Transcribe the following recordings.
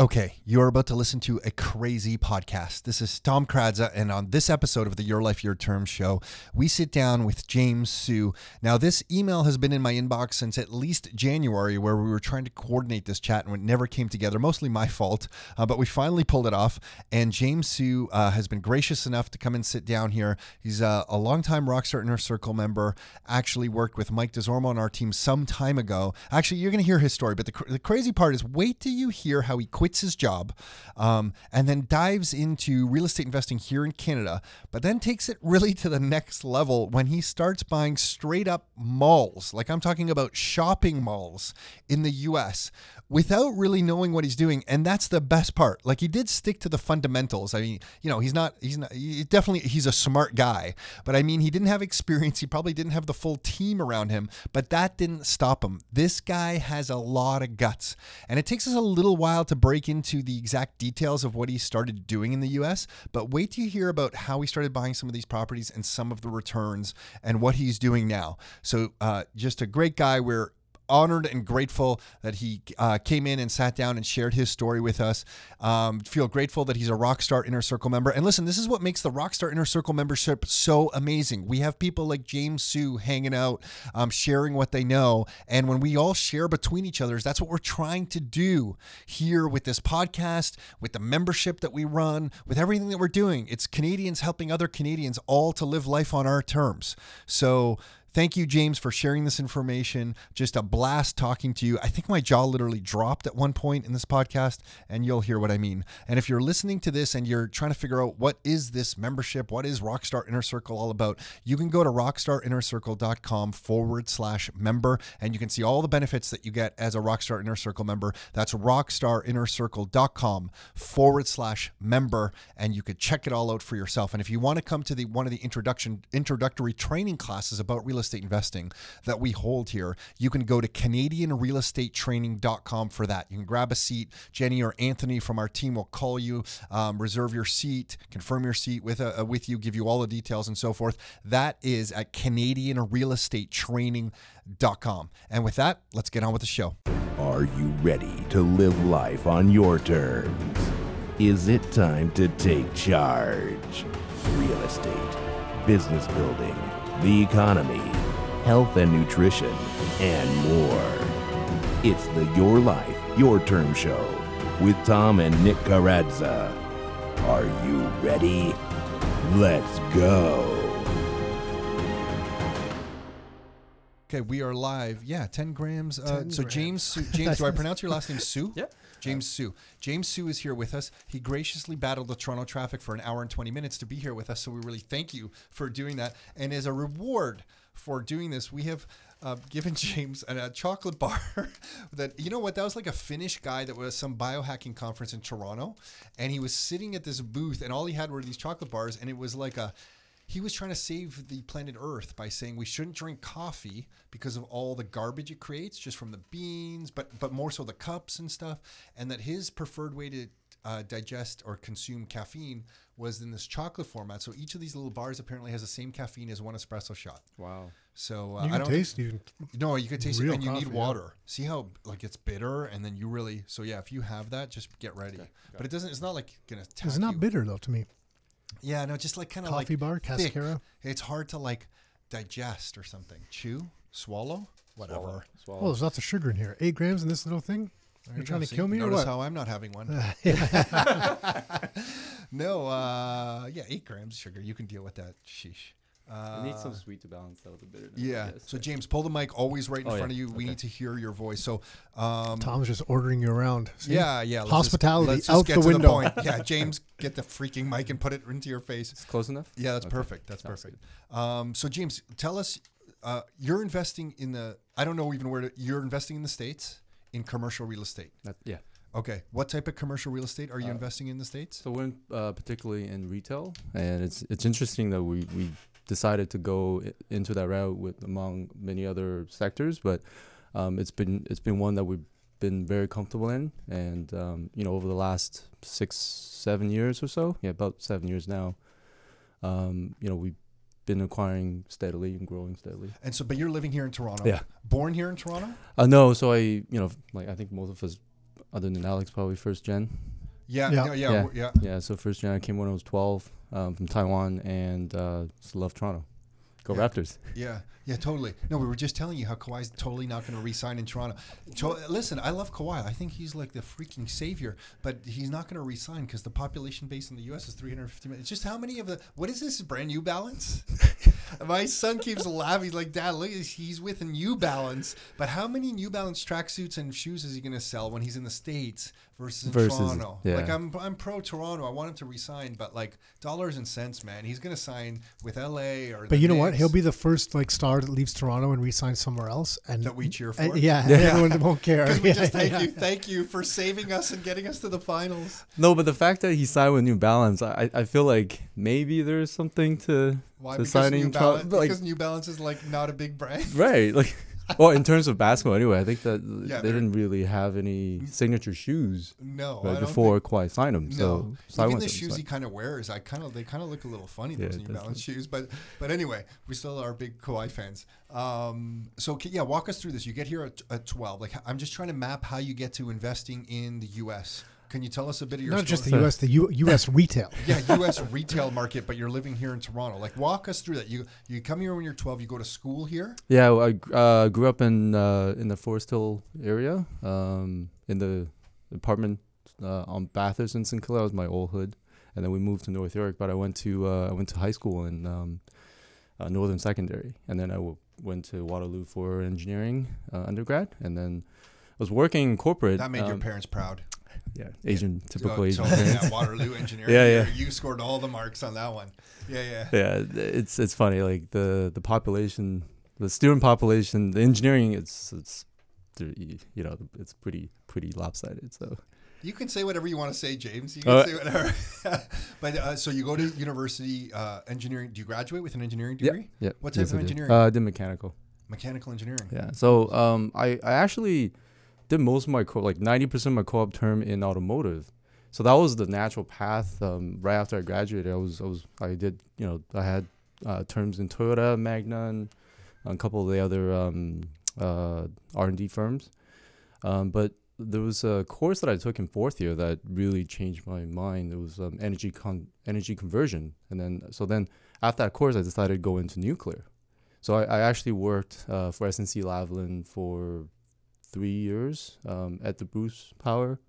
Okay, you're about to listen to a crazy podcast. This is Tom Karadza, and on this episode of the Your Life, Your Term show, we sit down with James Su. Now, this email has been in my inbox since at least January, where we were trying to coordinate this chat and it never came together. Mostly my fault, uh, but we finally pulled it off. And James Su uh, has been gracious enough to come and sit down here. He's uh, a longtime Rockstar Inner Circle member, actually worked with Mike DeZormo on our team some time ago. Actually, you're going to hear his story, but the, cr- the crazy part is wait till you hear how he quit quits his job um, and then dives into real estate investing here in Canada, but then takes it really to the next level when he starts buying straight up malls. Like I'm talking about shopping malls in the US without really knowing what he's doing. And that's the best part. Like he did stick to the fundamentals. I mean, you know, he's not, he's not, he definitely, he's a smart guy, but I mean, he didn't have experience. He probably didn't have the full team around him, but that didn't stop him. This guy has a lot of guts. And it takes us a little while to break into the exact details of what he started doing in the US, but wait you hear about how he started buying some of these properties and some of the returns and what he's doing now. So, uh, just a great guy. We're honored and grateful that he uh, came in and sat down and shared his story with us. Um, feel grateful that he's a Rockstar Inner Circle member. And listen, this is what makes the Rockstar Inner Circle membership so amazing. We have people like James Su hanging out, um, sharing what they know. And when we all share between each other, that's what we're trying to do here with this podcast, with the membership that we run, with everything that we're doing. It's Canadians helping other Canadians all to live life on our terms. So, Thank you, James, for sharing this information. Just a blast talking to you. I think my jaw literally dropped at one point in this podcast, and you'll hear what I mean. And if you're listening to this and you're trying to figure out what is this membership, what is Rockstar Inner Circle all about, you can go to rockstarinnercircle.com forward slash member, and you can see all the benefits that you get as a Rockstar Inner Circle member. That's rockstarinnercircle.com forward slash member, and you could check it all out for yourself. And if you want to come to the one of the introduction introductory training classes about real estate investing that we hold here, you can go to CanadianRealEstateTraining.com for that. You can grab a seat. Jenny or Anthony from our team will call you, um, reserve your seat, confirm your seat with uh, with you, give you all the details and so forth. That is at CanadianRealEstateTraining.com. And with that, let's get on with the show. Are you ready to live life on your terms? Is it time to take charge? Real estate, business building the economy, health and nutrition, and more. It's the Your Life, Your Term Show with Tom and Nick Karadza. Are you ready? Let's go. Okay, we are live. Yeah, 10 grams. Uh, 10 so grams. James, Su- James, do I pronounce your last name Sue? Yeah. James Su. James Su is here with us. He graciously battled the Toronto traffic for an hour and 20 minutes to be here with us. So we really thank you for doing that. And as a reward for doing this, we have uh, given James a, a chocolate bar that, you know what, that was like a Finnish guy that was some biohacking conference in Toronto. And he was sitting at this booth and all he had were these chocolate bars. And it was like a, he was trying to save the planet Earth by saying we shouldn't drink coffee because of all the garbage it creates just from the beans, but but more so the cups and stuff, and that his preferred way to uh, digest or consume caffeine was in this chocolate format. So each of these little bars apparently has the same caffeine as one espresso shot. Wow. So uh, You I don't taste even. no, you can taste it, real and you need coffee, yeah. water. See how like it's bitter, and then you really so yeah. If you have that, just get ready. but it doesn't. It's not like gonna. It's not you. bitter though to me. Yeah, no, just like kind of like Coffee bar, thick. cascara. It's hard to like digest or something. Chew, swallow, whatever. Swallow. Oh, there's lots of sugar in here. Eight grams in this little thing. There You're you trying go. to See? kill me or Notice what? how I'm not having one. no, uh, yeah, eight grams of sugar. You can deal with that. Sheesh. I need some Uh, sweet to balance out the bitterness. Yeah. So James, pull the mic always right in Oh, front yeah. of you. We Okay. need to hear your voice. So, um, Tom's just ordering you around. See? yeah, yeah. let's just- Hospitality let's just out get the to window. point. Yeah, James, get the freaking mic and put it into your face. It's close enough. Yeah, that's Okay. perfect. That's Sounds perfect. Um, so James, tell us, uh, you're investing in the. I don't know even where to, you're investing in the states in commercial real estate. That, yeah. Okay, what type of commercial real estate are you Uh, investing in the states? So we're in, uh, particularly in retail, and it's it's interesting that we we decided to go into that route with among many other sectors, but um, it's been it's been one that we've been very comfortable in, and um, you know over the last six seven years or so, yeah, about seven years now, um, you know we've been acquiring steadily and growing steadily. And so, but you're living here in Toronto. Yeah. Born here in Toronto. Uh, no, so I, you know, like I think most of us other than Alex, probably first gen. Yeah, Yeah. yeah, yeah, Yeah. yeah. Yeah, so first gen I came when I was 12 um, from Taiwan and uh, just love Toronto. Go Yeah. Raptors. Yeah, yeah, totally. No, we were just telling you how Kawhi's totally not going to re-sign in Toronto. To- listen, I love Kawhi. I think he's like the freaking savior, but he's not going to re-sign because the population base in the U.S. is 350 million. It's just how many of the what is this brand New Balance? My son keeps laughing. He's like, Dad, look, he's with a New Balance. But how many New Balance tracksuits and shoes is he going to sell when he's in the states versus in Versus- Toronto? yeah. Like I'm, I'm pro Toronto. I want him to resign, but like dollars and cents, man. He's going to sign with LA or. But the you know what? He'll be the first like star that leaves Toronto and resigns somewhere else, and that we cheer for. uh, yeah, and everyone won't care. Because we Yeah, just thank yeah. you, thank you for saving us and getting us to the finals. No, but the fact that he signed with New Balance, I, I feel like maybe there's something to, Why? to Because signing. New, Tro- Balance, like, because New Balance is like not a big brand. right. Like, well, in terms of basketball, anyway, I think that Yeah, they didn't really have any signature shoes No, right, before think- Kawhi signed them. No, So, even the shoes he kind of wears, I kind of they kind of look a little funny Yeah, those New Balance shoes. But but anyway, we still are big Kawhi fans. Um, so yeah, walk us through this. You get here at, at twelve. Like I'm just trying to map how you get to investing in the U.S. Can you tell us a bit of your Not just the? U.S., the U- U.S. retail. yeah, U.S. retail market, but you're living here in Toronto. Like, walk us through that. You you come here when you're 12. You go to school here. Yeah, well, I uh, grew up in uh, in the Forest Hill area, um, in the apartment uh, on Bathurst and St. Clair was my old hood, and then we moved to North York. But I went to uh, I went to high school in um, uh, Northern Secondary, and then I w- went to Waterloo for engineering uh, undergrad, and then I was working in corporate. That made your um, parents proud. Yeah, Asian, typical Oh, Asian totally. Yeah, Waterloo engineering. Yeah, You- yeah. You scored all the marks on that one. Yeah, yeah. yeah it's it's funny like the the population the student population the engineering it's it's you know it's pretty pretty lopsided so You can say whatever you want to say, James. You can Uh, say whatever. but uh, so you go to university uh, engineering. Do you graduate with an engineering degree? yeah What type of I did. engineering? uh, I did mechanical Mechanical engineering. yeah so um i i actually did most of my co like 90% of my co-op term in automotive so that was the natural path um right after i graduated i was i was i did you know i had uh, terms in toyota magna and a couple of the other um uh r&d firms um but there was a course that I took in fourth year that really changed my mind. It was um, energy con- energy conversion, and then so then after that course, I decided to go into nuclear. So I, I actually worked uh, for SNC Lavalin for three years um, at the Bruce Power.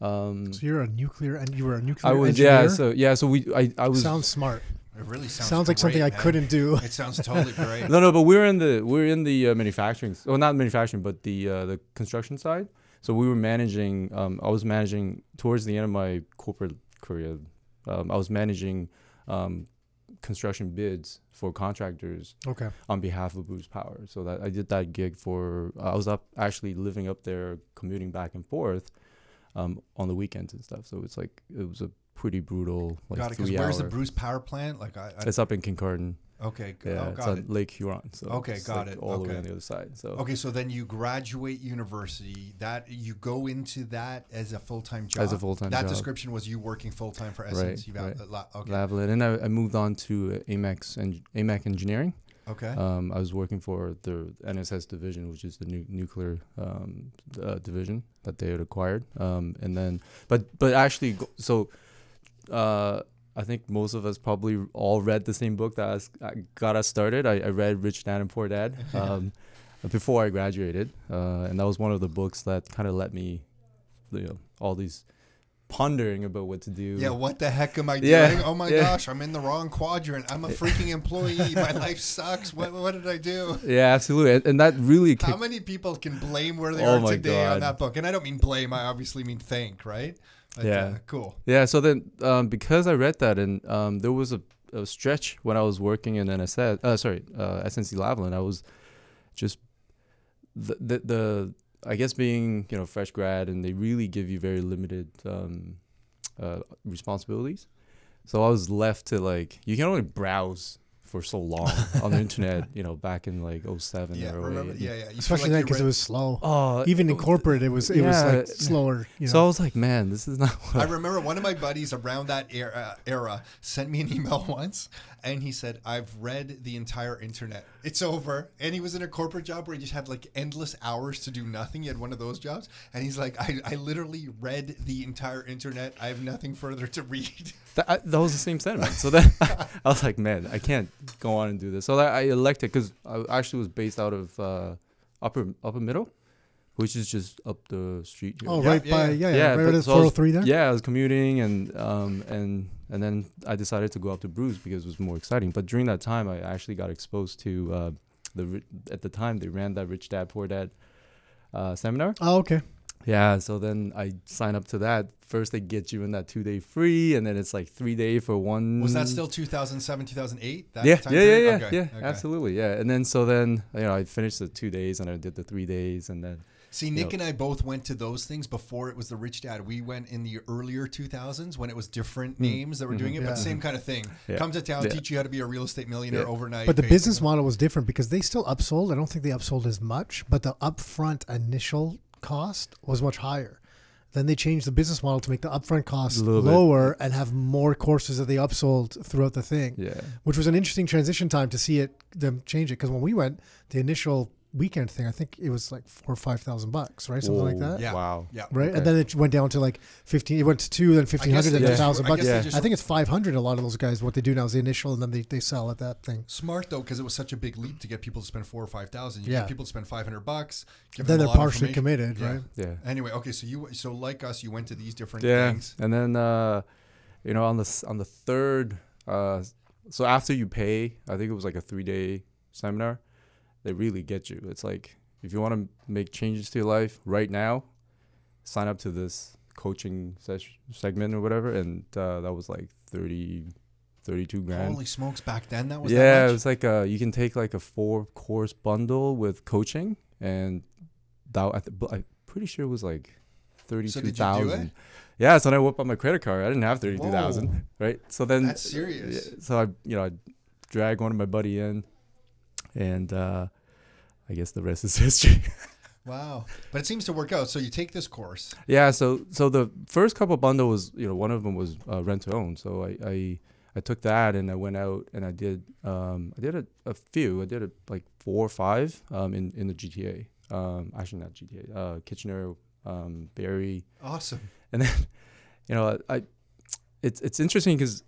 Um, So you're a nuclear, and you were a nuclear I was engineer. yeah. So yeah. So we I, I was sounds smart. It really sounds. Sounds, like something great, I couldn't do. It sounds totally great. no no. But we're in the we're in the uh, manufacturing. Well, not manufacturing, but the uh, the construction side. So we were managing. Um, I was managing towards the end of my corporate career. Um, I was managing um, construction bids for contractors Okay. on behalf of Bruce Power. So that I did that gig for. I was up actually living up there, commuting back and forth um, on the weekends and stuff. So it's like it was a pretty brutal like got it. Three where's the. Bruce Power Plant? Like I. I It's up in Kincardine. Okay. g- Yeah, oh, it's got on it. Lake Huron. So Okay, got like, it. All the way on the other side. So Okay, so then you graduate university. That you go into that as a full time job. As a full-time That job. description was you working full time for SNC. Right. Val- right. Okay. Lavalin, and I, I moved on to Amex and AMEC Engineering. Okay. Um, I was working for the NSS division, which is the nu- nuclear um, uh, division that they had acquired. Um, and then, but but actually, so uh, I think most of us probably all read the same book that uh, got us started. I, I read Rich Dad and Poor Dad um, before I graduated, uh, and that was one of the books that kind of let me, you know, all these pondering about what to do. yeah, what the heck am I Yeah, doing? Oh my yeah. gosh, I'm in the wrong quadrant. I'm a freaking employee. My life sucks. What, what did I do? Yeah, absolutely, and, and that really How many people can blame where they Oh are today on that book? And I don't mean blame. I obviously mean thank, right? Yeah. Uh, cool. Yeah, so then um, because I read that, and um, there was a, a stretch when I was working in NSS, uh, sorry, uh, SNC Lavalin, I was just the, the the I guess being you know fresh grad, and they really give you very limited um, uh, responsibilities. So I was left to like you can only browse for so long on the internet. You know, back in like 07 Yeah, or 08. remember? Yeah, yeah. You Especially like then because it was slow. Oh, Even in corporate, it was it was like slower. You know? so I was like, man, this is not. What I remember one of my buddies around that era, uh, era sent me an email once, and he said, "I've read the entire internet. It's over." And he was in a corporate job where he just had like endless hours to do nothing. He had one of those jobs, and he's like, "I, I literally read the entire internet. I have nothing further to read." that, I, that was the same sentiment. So then I was like, man, I can't go on and do this. So that I elected because I actually was based out of uh, upper upper middle, which is just up the street. Here. oh, Yeah, right yeah, by yeah. yeah, yeah, right but- where there's so I was- 403 there. Yeah, I was commuting and um and and then I decided to go up to Bruce because it was more exciting. But during that time, I actually got exposed to uh, the at the time they ran that Rich Dad Poor Dad uh, seminar. Oh, okay. Yeah, so then I sign up to that. First, they get you in that two day free, and then it's like three day for one. Was that still 2007, 2008? That yeah, time yeah, yeah, yeah, Okay, yeah, okay. absolutely, yeah. And then so then you know I finished the two days, and I did the three days, and then See, Nick Yep. and I both went to those things before it was the Rich Dad. We went in the earlier 2000s when it was different names that were doing it, Yeah. but same kind of thing. Mm-hmm. Yeah. Come to town, Yeah. teach you how to be a real estate millionaire Yeah. overnight. But the basically. business model was different because they still upsold. I don't think they upsold as much, but the upfront initial cost was much higher. Then they changed the business model to make the upfront costs A little bit. lower and have more courses that they upsold throughout the thing, yeah, which was an interesting transition time to see it them change it. Because when we went, the initial weekend thing, I think it was like four or five thousand bucks, right, something like that. Yeah. Wow. Yeah. Right, Okay. and then it went down to like fifteen. It went to two, then fifteen hundred, then they a thousand bucks. guess they Yeah. I think it's five hundred. A lot of those guys, what they do now is the initial, and then they, they sell at that thing. Smart though, because it was such a big leap to get people to spend four or five thousand. You Yeah. get people to spend five hundred bucks. Give Then them they're lot partially committed, Yeah. right? yeah. Anyway, okay, so you so like us, you went to these different yeah things. and then uh you know on the on the third uh so after you pay i think it was like a three day seminar they really get you it's like if you want to make changes to your life right now sign up to this coaching sesh- segment or whatever and uh that was like 30 32 grand Holy smokes! Back then, that was yeah That it was like uh you can take like a four course bundle with coaching and that I th- I'm pretty sure it was like So did you do 32000 it? yeah so then i whipped out my credit card i didn't have 32000 Whoa. right so then That's serious. so i you know i dragged one of my buddy in and uh i guess the rest is history Wow, but it seems to work out. So you take this course. yeah so so the first couple bundle was you know one of them was uh, rent to own so i i I took that and I went out and I did um, I did a, a few I did a, like four or five um, in in the GTA um, actually not GTA uh, Kitchener um, Barrie Awesome. and then you know I it's it's interesting because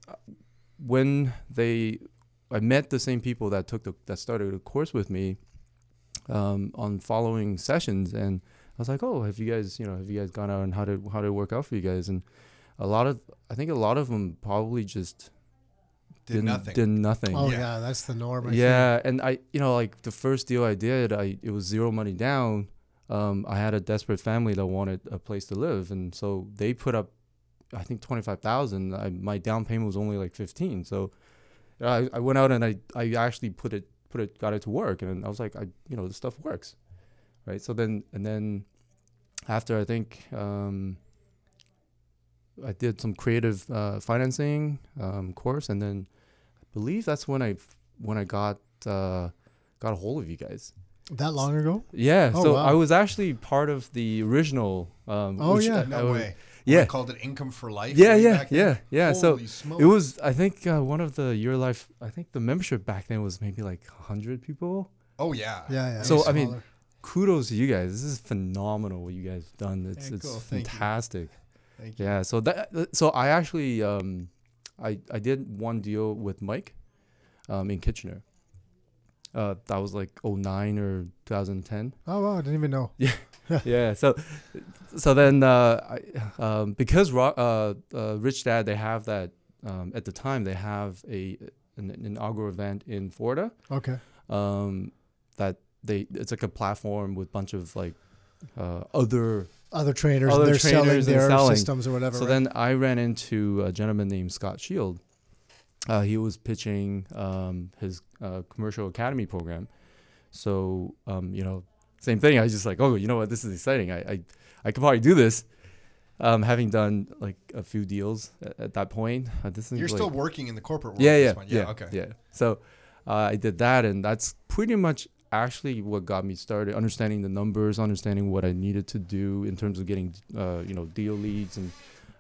when they I met the same people that took the that started the course with me um, on following sessions and I was like oh have you guys you know have you guys gone out and how did how did it work out for you guys and a lot of I think a lot of them probably just Did nothing. did nothing Oh Yeah. yeah, that's the norm. I think. yeah, and I, you know, like the first deal I did, I it was zero money down. Um, I had a desperate family that wanted a place to live, and so they put up, I think twenty five thousand. My down payment was only like fifteen. So, I, I went out and I, I actually put it put it got it to work, and I was like, I, you know, this stuff works, right? So then and then, after I think um, I did some creative uh, financing um, course, and then I believe that's when I when I got uh, got a hold of you guys. That long ago? Yeah, Oh, so wow. I was actually part of the original. Um, Oh, yeah. I- I No was- way. Yeah. Called it income for life. Yeah, way yeah, back then? yeah, yeah. So Holy smokes. it was. I think uh, one of the Your Life. I think the membership back then was maybe like hundred people. Oh yeah. Yeah, yeah. So, I mean. Kudos to you guys. This is phenomenal what you guys have done. It's Yeah, it's cool. Thank you. fantastic. Thank you. Yeah. So that so I actually um I I did one deal with Mike um in Kitchener. Uh that was like 09 or 2010. oh wow, I didn't even know. yeah. So so then uh I, um because uh, uh Rich Dad they have that um at the time they have a an, an inaugural event in Florida Okay. um that they it's like a platform with a bunch of like uh other Other trainers, Other they're selling trainers and their selling. systems or whatever. So right? then I ran into a gentleman named Scott Shield. Uh, he was pitching um, his uh, commercial academy program. So um, you know, same thing. I was just like, oh, you know what, this is exciting. I I, I could probably do this. Um, having done like a few deals at, at that point, uh, this is You're like, still working in the corporate world. yeah, yeah, point. yeah, Okay. yeah. So, uh, I did that, and that's pretty much actually what got me started. Understanding the numbers, understanding what I needed to do in terms of getting, uh, you know, deal leads and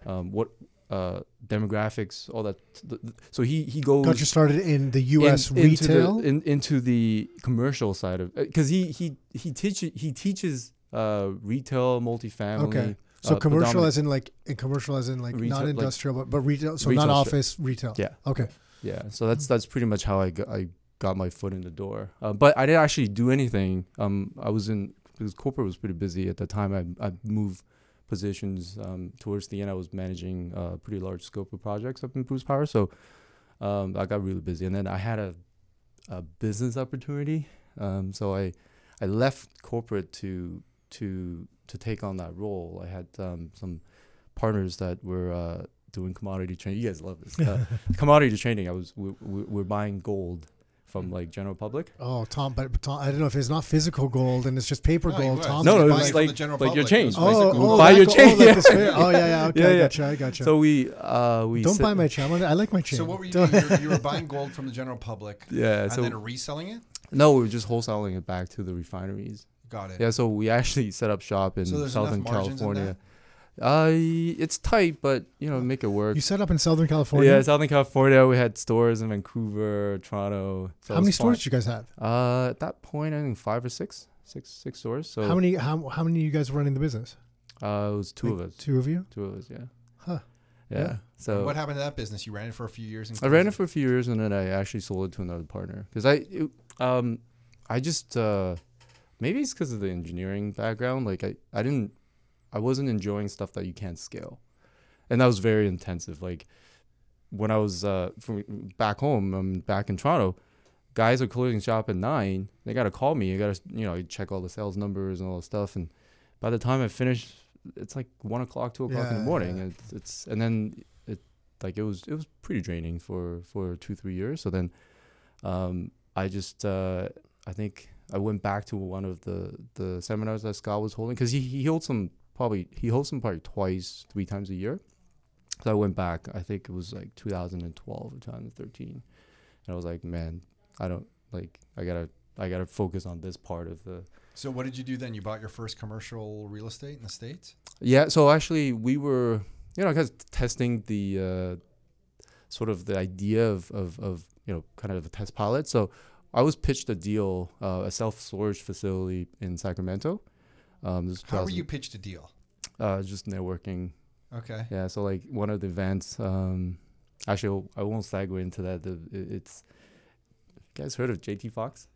um, what uh, demographics, all that. th- th- So he he goes Got you started in the U.S. in- into the- retail. in, into the commercial side of because he he he teaches he teaches uh, retail multifamily. Okay. so uh, commercial as in like in commercial as in like Retail, not like- industrial but, but retail so Retail not office retail Yeah. okay Yeah, so that's that's pretty much how I got, I got my foot in the door. Uh, but I didn't actually do anything. Um, I was in because corporate was pretty busy at the time. I I moved positions. Um, towards the end, I was managing a pretty large scope of projects up in Bruce Power. So um, I got really busy, and then I had a a business opportunity. Um, so I I left corporate to to to take on that role. I had um, some partners that were uh, doing commodity trading. You guys love this. Uh, commodity trading. I was we, we, we're buying gold from like general public. oh tom but, but tom i don't know if it's not physical gold and it's just paper No, gold tom No, no, Buy it was the like- general like your public. change. It oh, basically- oh, buy your go- chain. oh, like the oh yeah yeah okay Yeah, i gotcha i gotcha So we uh we don't buy my chain I like my chain So what were you doing? You were, you were buying gold from the general public yeah. and So then reselling it. no, we were just wholesaling it back to the refineries. Got it. Yeah. So we actually set up shop in So Southern margins in California. Uh, it's tight, but you know, make it work. you set up in southern california Yeah, Southern California. We had stores in Vancouver, Toronto. So how many was fun. stores did you guys have Uh, at that point, I think five or six, six, six stores. So how many how, how many of you guys were running the business Uh, it was two Like, of us. two of you Two of us. Yeah. Huh. Yeah. Yeah. So what happened to that business? You ran it for a few years. And I ran it for a few years and then I actually sold it to another partner because I, it, um, I just uh, maybe it's because of the engineering background. Like I, I didn't, I wasn't enjoying stuff that you can't scale, and that was very intensive. Like when I was uh, from back home, I'm back in Toronto. Guys are closing shop at nine. They gotta call me. I gotta, you know, check all the sales numbers and all the stuff. And by the time I finish, it's like one o'clock, two o'clock in the morning. yeah. It's, it's and then it like it was it was pretty draining for for two three years. So then, um, I just uh, I think I went back to one of the the seminars that Scott was holding because he he holds them probably he holds them probably twice three times a year. So I went back. I think it was like 2012 or 2013, and I was like, man, I don't like I gotta I gotta focus on this part of the So what did you do then? You bought your first commercial real estate in the states. Yeah, so actually we were, you know, kind of testing the uh, sort of the idea of, of, of, you know, kind of a test pilot. So I was pitched a deal, uh, a self storage facility in Sacramento. Um, this How were you pitched a deal? Uh, just networking. Okay. Yeah, so like one of the events. Um, actually, I won't segue into that. The, it's you guys heard of JT Fox?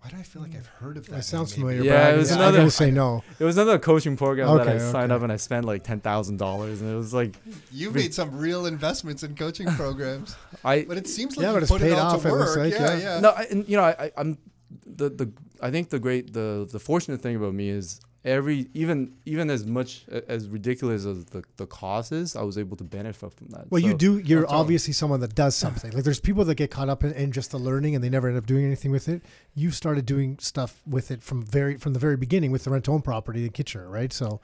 Why do I feel like I've heard of that? that sounds maybe? familiar Yeah, but it was I, another- am say no It was another coaching program that I Okay, signed okay. up and I spent like ten thousand dollars, and it was like You've made some real investments in coaching programs, I but it seems like Yeah, you but it's put it paid all off, to it looks work. like, yeah, yeah. yeah. no, I, and you know, I, I, I'm the the I think the great the the fortunate thing about me is every even even as much as ridiculous as the the cost is, I was able to benefit from that. Well, you do. You're totally. obviously someone that does something. Like there's people that get caught up in, in just the learning and they never end up doing anything with it. You started doing stuff with it from very from the very beginning with the rent own property in Kitchener, right? So,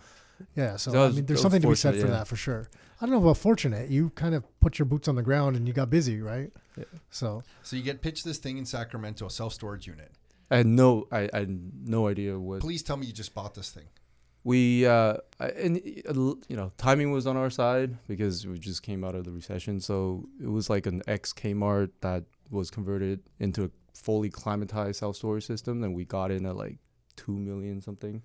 yeah. So That I mean, there's something to be said for yeah. that for sure. I don't know about fortunate. You kind of put your boots on the ground and you got busy, right? Yeah. So So you get pitched this thing in Sacramento, a self storage unit. I had no I, I had no idea what Please tell me you just bought this thing. we uh and uh, you know timing was on our side because we just came out of the recession so it was like an ex Kmart that was converted into a fully climatized self storage system and we got in at like two million something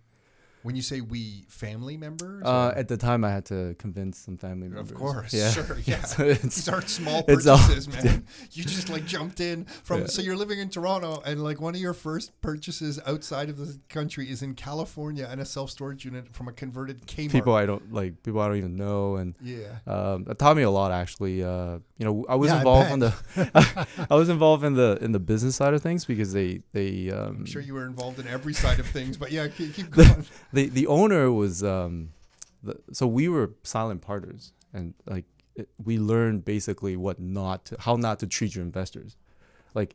When you say we, family members? uh at the time I had to convince some family members of course, yeah sure, yeah. so These aren't small it's all- purchases, man. You just like jumped in from. Yeah. So you're living in Toronto, and like one of your first purchases outside of the country is in California, and a self storage unit from a converted Kmart. people I don't like people I don't even know and yeah. um, it taught me a lot actually. Uh, you know, I was Yeah, involved bet. in the, I was involved in the in the business side of things because they they. Um, I'm sure you were involved in every side of things, but yeah, keep, keep going. The the owner was um, the, so we were silent partners and like it, we learned basically what not to, how not to treat your investors, like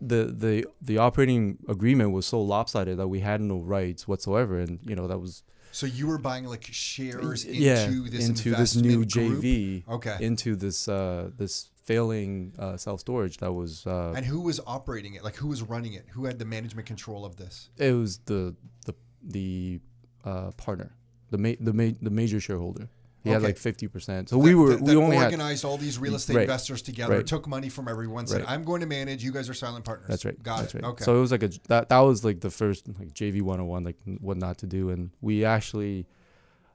the the the operating agreement was so lopsided that we had no rights whatsoever and you know that was So you were buying like shares into yeah this into this new group? JV Okay. into this uh this failing uh, self storage that was uh, And who was operating it? Like who was running it? Who had the management control of this? it was the the the uh, partner, the ma- the ma- the major shareholder. He had like fifty percent. So we were that- we that only had organized all these real estate Right. investors together, Right. took money from everyone, said, Right. "I'm going to manage. You guys are silent partners." That's right. Got That's it. right. Okay. So it was like a that that was like the first like JV 101 like what not to do and we actually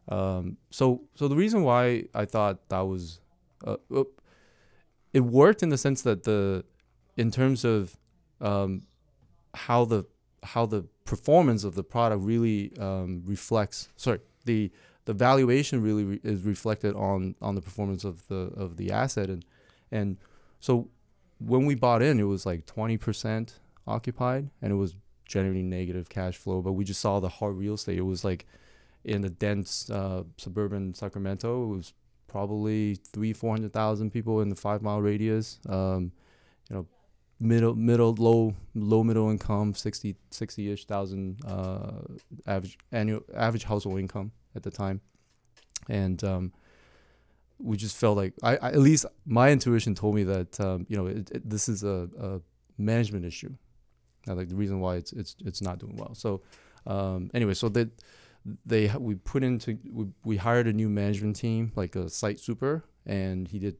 um so so the reason why I thought that was uh, it worked in the sense that the in terms of um how the how the performance of the product really um reflects sorry the the valuation really re- is reflected on on the performance of the of the asset and and so when we bought in, it was like 20% occupied and it was generating negative cash flow. But we just saw the hard real estate. It was like in the dense uh, suburban Sacramento, it was probably three, 400,000 people in the five mile radius. Um, you know, middle, middle, low, low middle income, 60, 60 ish thousand uh, average annual, average household income at the time. And, um, we just felt like I, I at least my intuition told me that um, you know it, it, this is a, a management issue. Now, like the reason why it's it's it's not doing well. So um, anyway, so they they we put into we, we hired a new management team like a site super, and he did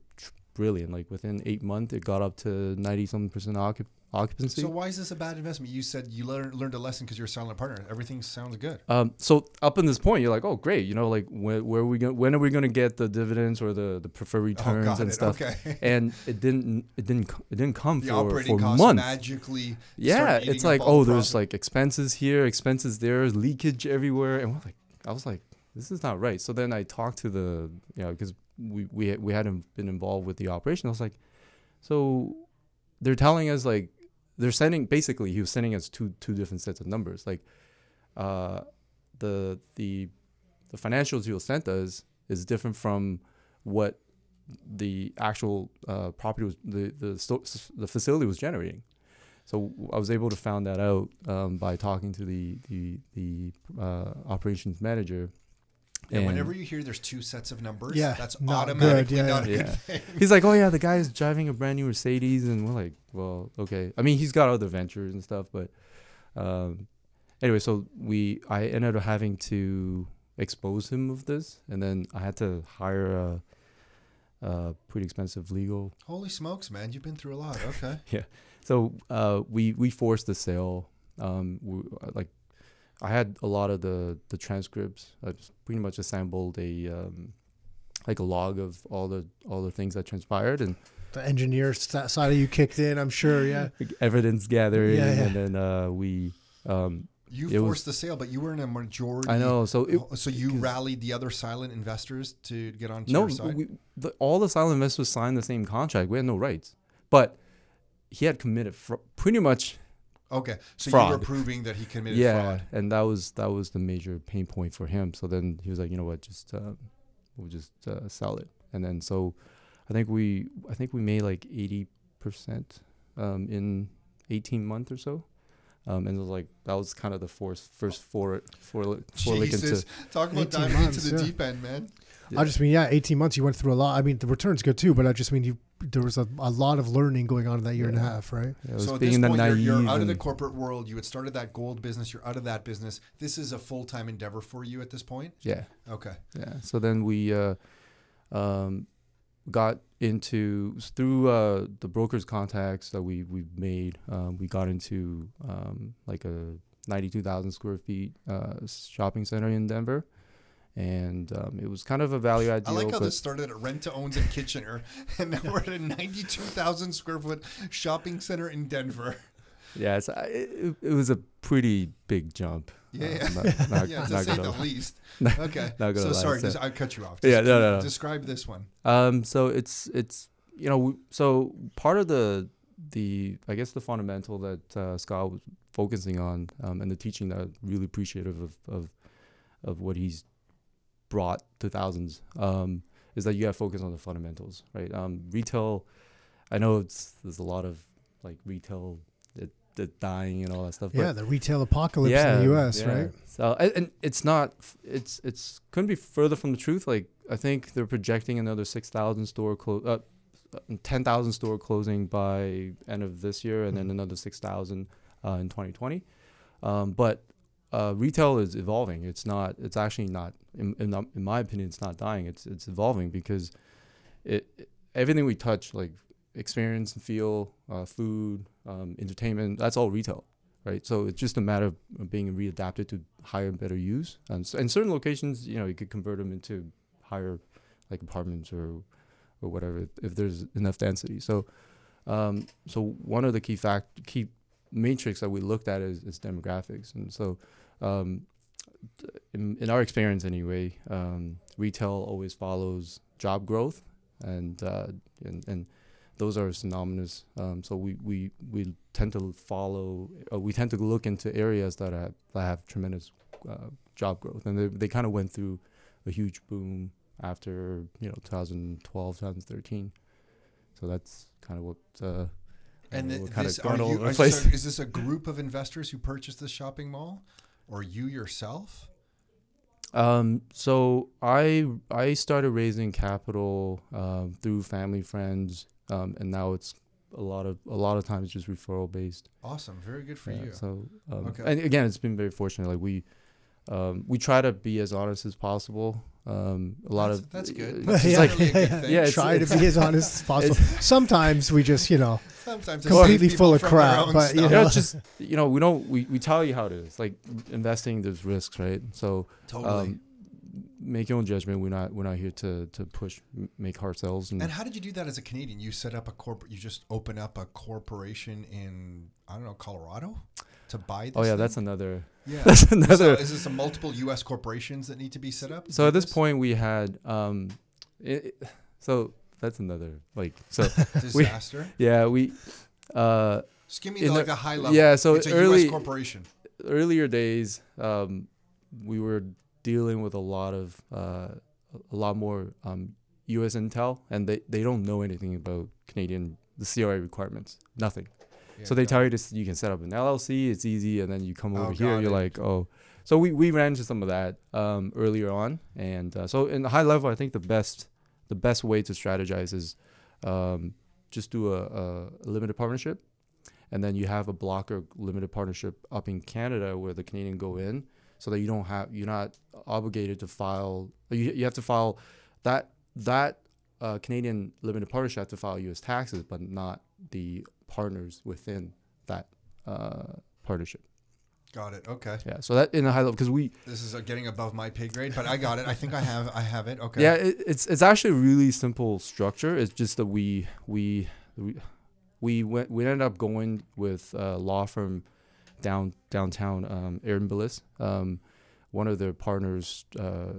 brilliant. Like within eight months, it got up to ninety something percent occup- occupancy. So why is this a bad investment? You said you learned learned a lesson because you're a silent partner. Everything sounds good. Um, so up in this point, you're like, oh, great. You know, like when, where are we going? When are we going to get the dividends or the, the preferred returns oh, and it. stuff? Okay. And it didn't. It didn't. It didn't come the for, operating for costs months. magically. yeah, it's like oh, the there's like expenses here, expenses there, leakage everywhere, and we're like, I was like, this is not right. So then I talked to the, you know, because we we we hadn't been involved with the operation. I was like, so they're telling us like they're sending basically he was sending us two two different sets of numbers. Like uh the the the financials you sent us is different from what the actual uh, property was the the sto- the facility was generating. So I was able to find that out um, by talking to the the the uh, operations manager Yeah, And whenever you hear there's two sets of numbers, Yeah, that's not automatically good, yeah, not a yeah. good thing. He's like, oh yeah, the guy's driving a brand new Mercedes, and we're like, well, okay. I mean, he's got other ventures and stuff, but um, anyway, so we I ended up having to expose him of this, and then I had to hire a, a pretty expensive legal. Holy smokes, man! You've been through a lot. Okay. Yeah. So uh, we we forced the sale. Um, we, like I had a lot of the the transcripts. I just pretty much assembled a um, like a log of all the all the things that transpired and The engineer st- side of you kicked in, I'm sure. Yeah. evidence gathering, Yeah, yeah. and then uh, we. Um, You It was- forced the sale, but you were in a majority. I know. So it, Oh, so you rallied the other silent investors to get onto no, your side. we, the, all the silent investors signed the same contract. We had no rights, but he had committed fr- pretty much. Okay, so you were proving that he committed yeah, fraud. and that was that was the major pain point for him. So then he was like, you know what, just uh, we'll just uh, sell it. And then so, I think we I think we made like eighty percent um, in eighteen months or so. Um, and it was like that was kind of the first first four four four lick into Jesus, talk about 18 diving months, into the yeah. deep end, man. Yeah. I just mean, yeah, 18 months, you went through a lot. I mean, the return's good too, but I just mean, you there was a, a lot of learning going on in that year and a half, right? Yeah, it was So at being this the point, you're, you're out of the corporate world. You had started that gold business. You're out of that business. This is a full time endeavor for you at this point. yeah Okay. Yeah. So then we uh, um, got into through uh, the brokers contacts that we we made. Um, we got into um, like a ninety-two thousand square feet uh, shopping center in Denver, and um, it was kind of a value add I deal. like how this started at rent to owns in Kitchener, and now we're at a 92,000 square foot shopping center in Denver. yeah, it's, it, it was a pretty big jump. Yeah, Uh, yeah. not, not, yeah, to say the lie. least. Okay. so lie, sorry, so- I cut you off. Yeah, no, no, no. Describe this one. Um, so it's it's you know we- so part of the the I guess the fundamental that uh, Scott was focusing on um, and the teaching that I'm really appreciative of of of what he's brought to thousands um, is that you have to focus on the fundamentals, right? Um, retail, I know it's there's a lot of like retail it, it dying and all that stuff. Yeah, the retail apocalypse in the U.S., yeah. right? So and, and it's not it's it's couldn't be further from the truth. Like I think they're projecting another six thousand store close uh, 10,000 store closing by end of this year, and then another 6,000 uh, in 2020. Um, but uh, retail is evolving. It's not. It's actually not. In, in, in my opinion, it's not dying. It's it's evolving because it, it- everything we touch, like experience and feel, uh, food, um, entertainment, that's all retail, right? So it's just a matter of being readapted to higher and better use. And in certain locations, you know, you could convert them into higher, like apartments or or whatever if, if there's enough density. So, um, so one of the key fact key matrix that we looked at is, is demographics, and so um, in, in our experience anyway, um, retail always follows job growth, and uh, and and those are synonymous. Um, so we, we we tend to follow, uh, we tend to look into areas that have that have tremendous uh, job growth, and they they kind of went through a huge boom after you know 2012, 2013. So that's kind of what. Uh, And we're th- kinda this, are going all you, over the is, place. this a, is this a group of investors who purchased this shopping mall, or you yourself? Um, so I I started raising capital um, through family friends, um, and now it's a lot of a lot of times just referral based. Awesome, very good for Yeah, you. So um, Okay. and again, it's been very fortunate. Like we um, we try to be as honest as possible. Um, a lot That's- of that's good. uh, That's it's Yeah, like good yeah, it's- Try to be as honest as possible. Sometimes we just, you know, Sometimes completely full of crap, but, you stuff. you know, know. just you know, we don't we, we tell you how it is. Like investing, there's risks, right? So totally. um, make your own judgment. We're not we're not here to to push make hard sales and, and how did you do that as a Canadian? You set up a corporate. You just open up a corporation in I don't know Colorado to buy. This oh yeah, thing? that's another yeah. that's So another. is this a multiple U.S. corporations that need to be set up? So at this this? point, we had um, it, it- so that's another like so disaster. yeah we uh Just give me like the- the high level. yeah, so it's a early- U.S. corporation. earlier days um we were dealing with a lot of uh a lot more um U.S. intel and they they don't know anything about Canadian the CRA requirements nothing. So they tell you this, you can set up an LLC, it's easy, and then you come Oh, over here, you're it. like, oh. So we, we ran into some of that um, earlier on, and uh, so in the high level, I think the best the best way to strategize is um, just do a, a limited partnership, and then you have a blocker limited partnership up in Canada where the Canadian go in, so that you don't have you're not obligated to file. You, you have to file that that uh, Canadian limited partnership have to file U.S. taxes, but not the partners within that uh, partnership. Got it. Okay. Yeah, so that in a high level because we This is getting above my pay grade, but I got it. I think I have. I have it. Okay. yeah it, it's it's actually a really simple structure. It's just that we we we we went we ended up going with a law firm down downtown um, Aird & Berlis. Um, one of their partners, uh,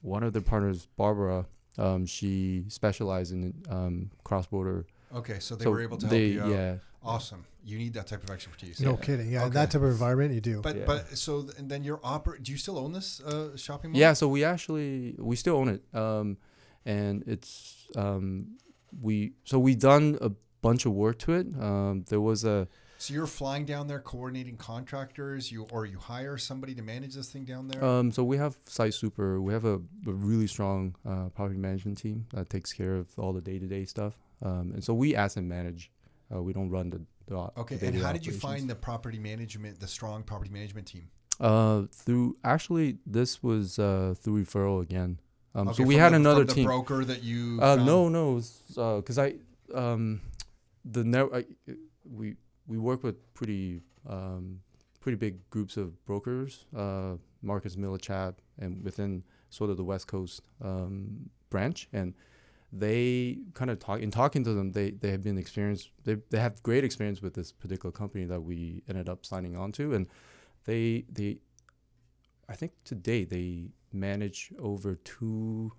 one of their partners, Barbara. Um, she specialized in um, cross border. Okay. So they so were able to help they, you out. Yeah, Awesome. You need that type of expertise. no Yeah. kidding. Yeah, Okay. that type of environment you do. But Yeah. but so th- and then you're oper- Do you still own this uh, shopping mall? Yeah, so we actually we still own it, um, and it's um, we so we've done a bunch of work to it. Um, there was a So you're flying down there, coordinating contractors. You or you hire somebody to manage this thing down there. um, so we have Site Super. We have a, a really strong uh, property management team that takes care of all the day to day stuff. Um, and so we asset manage. Uh, we don't run the, the okay. the And how did you find the property management, the strong property management team? Uh, through actually this was uh, through referral again. Um, Okay, so we had the, another team. broker that you. Uh, no, no, because I um, the net I, we we work with pretty um, pretty big groups of brokers, uh, Marcus Millichap, and within sort of the West Coast um, branch, and they kind of talk in talking to them. They they have been experienced. They they have great experience with this particular company that we ended up signing on to, and they they I think today they manage over two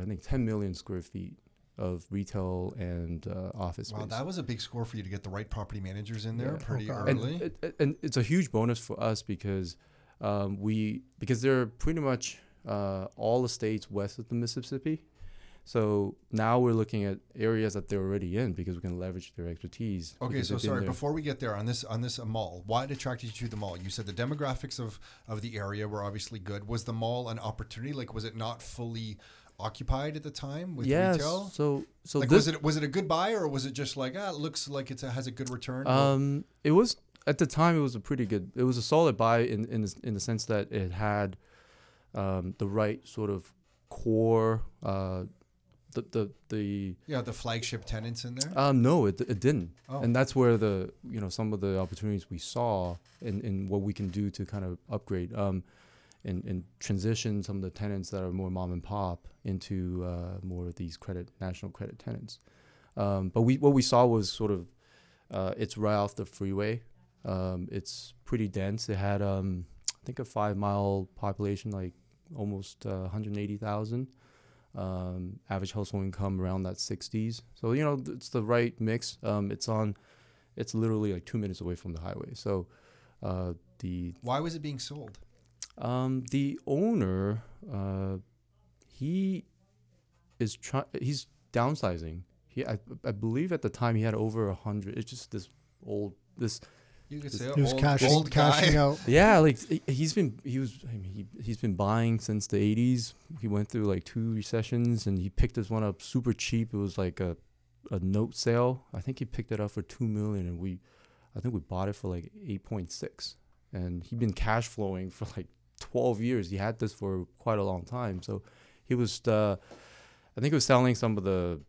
I think 10 million square feet of retail and uh, office Wow, space. that was a big score for you to get the right property managers in there Yeah. pretty Oh, God. and, early. it, it- and it's a huge bonus for us because um, we because they're pretty much uh, all the states west of the Mississippi. So now we're looking at areas that they're already in because we can leverage their expertise. Okay, so sorry. Before we get there on this on this mall, what attracted you to the mall? You said the demographics of of the area were obviously good. Was the mall an opportunity? Like, was it not fully occupied at the time with yeah. retail? So so like, was it was it a good buy or was it just like ah, it looks like it has a good return? Um, it was at the time. It was a pretty good. It was a solid buy in in the, in the sense that it had um, the right sort of core. Uh, the the the yeah, the flagship tenants in there. um no it, it didn't. Oh. and that's where the you know some of the opportunities we saw in, in what we can do to kind of upgrade um and, and transition some of the tenants that are more mom and pop into uh, more of these credit national credit tenants. Um, but we what we saw was sort of uh, it's right off the freeway. Um, it's pretty dense. It had um, I think a five mile population like almost uh, 180,000 um, average household income around that 60s. So you know it's the right mix. Um, it's on, it's literally like two minutes away from the highway. So uh, the Why was it being sold? um, the owner uh, he is trying. He's downsizing. He I, I believe at the time he had over a hundred. It's just this old this You could This- say He was old, cashing, old cashing out. Yeah, like he- he's been he was I mean, he he's been buying since the '80s. He went through like two recessions, and he picked this one up super cheap. It was like a a note sale. I think he picked it up for two million, and we I think we bought it for like eight point six. And he'd been cash flowing for like twelve years. He had this for quite a long time. So he was uh, I think he was selling some of the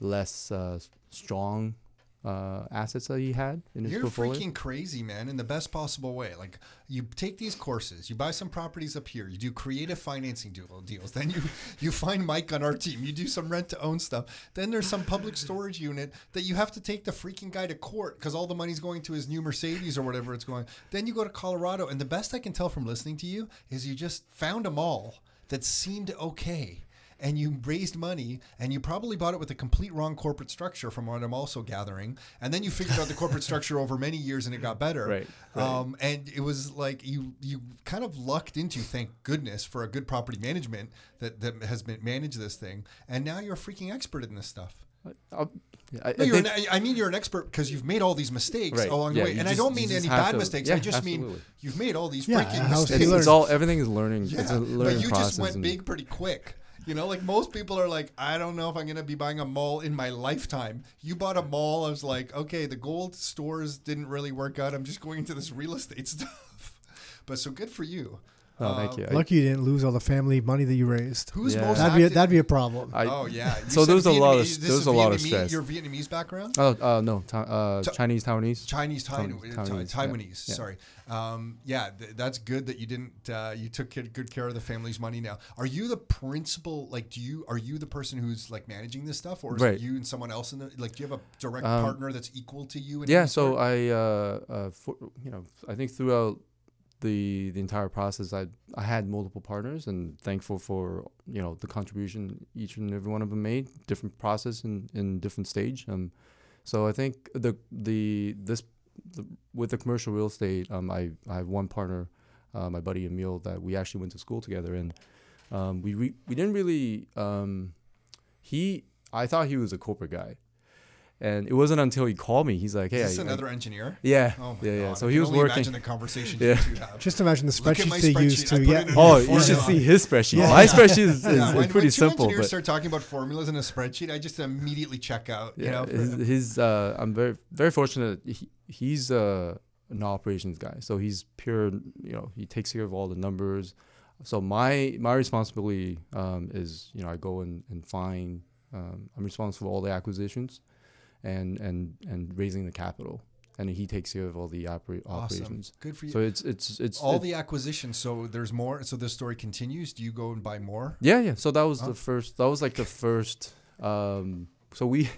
less uh, strong uh, assets that he had in his You're portfolio. freaking crazy, man, in the best possible way. Like you take these courses, you buy some properties up here, you do creative financing deal- deals, then you you find Mike on our team, you do some rent to own stuff. Then there's some public storage unit that you have to take the freaking guy to court because all the money's going to his new Mercedes or whatever it's going. Then you go to Colorado, and the best I can tell from listening to you is you just found them all that seemed okay and you raised money and you probably bought it with a complete wrong corporate structure from what I'm also gathering. And then you figured out the corporate structure over many years and it got better. Right, right. Um, and it was like you you kind of lucked into, thank goodness, for a good property management that, that has been managed this thing. And now you're a freaking expert in this stuff. I'll- I, No, you're think- an, I mean, you're an expert because you've made all these mistakes Right. along the Yeah, way. you And I don't mean any bad to- mistakes. I yeah, just mean you've made all these Yeah, freaking how mistakes. it's, it's all everything is learning. Yeah, it's a but learning you process. just went big pretty quick. You know, like most people are like, I don't know if I'm gonna be buying a mall in my lifetime. You bought a mall. I was like, okay, the gold stores didn't really work out. I'm just going into this real estate stuff. But so good for you. Oh, thank Uh, you. I- Lucky you didn't lose all the family money that you raised. Who's Yeah. most That'd be a, that'd be a problem. I- oh yeah. You So said there's a lot of- Vietnamese- this there's a lot of stress. Your Vietnamese background. oh, uh, no, Ti- uh, Ti- Chinese Taiwanese. Chinese, Taiwan, Taiwanese, Taiwanese. Taiwanese. Yeah. Sorry. Um, yeah, th- that's good that you didn't. Uh, you took good good care of the family's money. Now, are you the principal? Like, do you are you the person who's like managing this stuff, or is Right. it you and someone else in the like? Do you have a direct Um, partner that's equal to you? In Yeah, so sort? I, uh, uh, for, you know, I think throughout the the entire process, I I had multiple partners, and thankful for you know the contribution each and every one of them made, different process and in different stage. Um, so I think the the this the, with the commercial real estate, um, I I have one partner, uh, my buddy Emil, that we actually went to school together, and um, we re- we didn't really um, he I thought he was a corporate guy. And it wasn't until he called me. He's like, "Hey, is this I- I- another engineer? yeah, Oh my yeah, yeah. God, So I he can was only working. Imagine the conversation Yeah. you two have. Just imagine the Look at my spreadsheets they spreadsheet. use to yeah. Oh, you should see his spreadsheet. Yeah. My spreadsheet is, is, Yeah, is when, pretty when two simple, engineers but start talking about formulas in a spreadsheet, I just immediately check out. You know, his, his uh, I'm very very fortunate. He, he's uh, an operations guy, so he's pure. You know, he takes care of all the numbers. So my my responsibility um, is you know I go and, and find. Um, I'm responsible for all the acquisitions, and and and raising the capital, and he takes care of all the opera- awesome. operations. Good for you. So it's it's it's all the acquisitions. So there's more. So this story continues. Do you go and buy more? Yeah, yeah. So that was Oh. the first. That was like the first. Um, so we,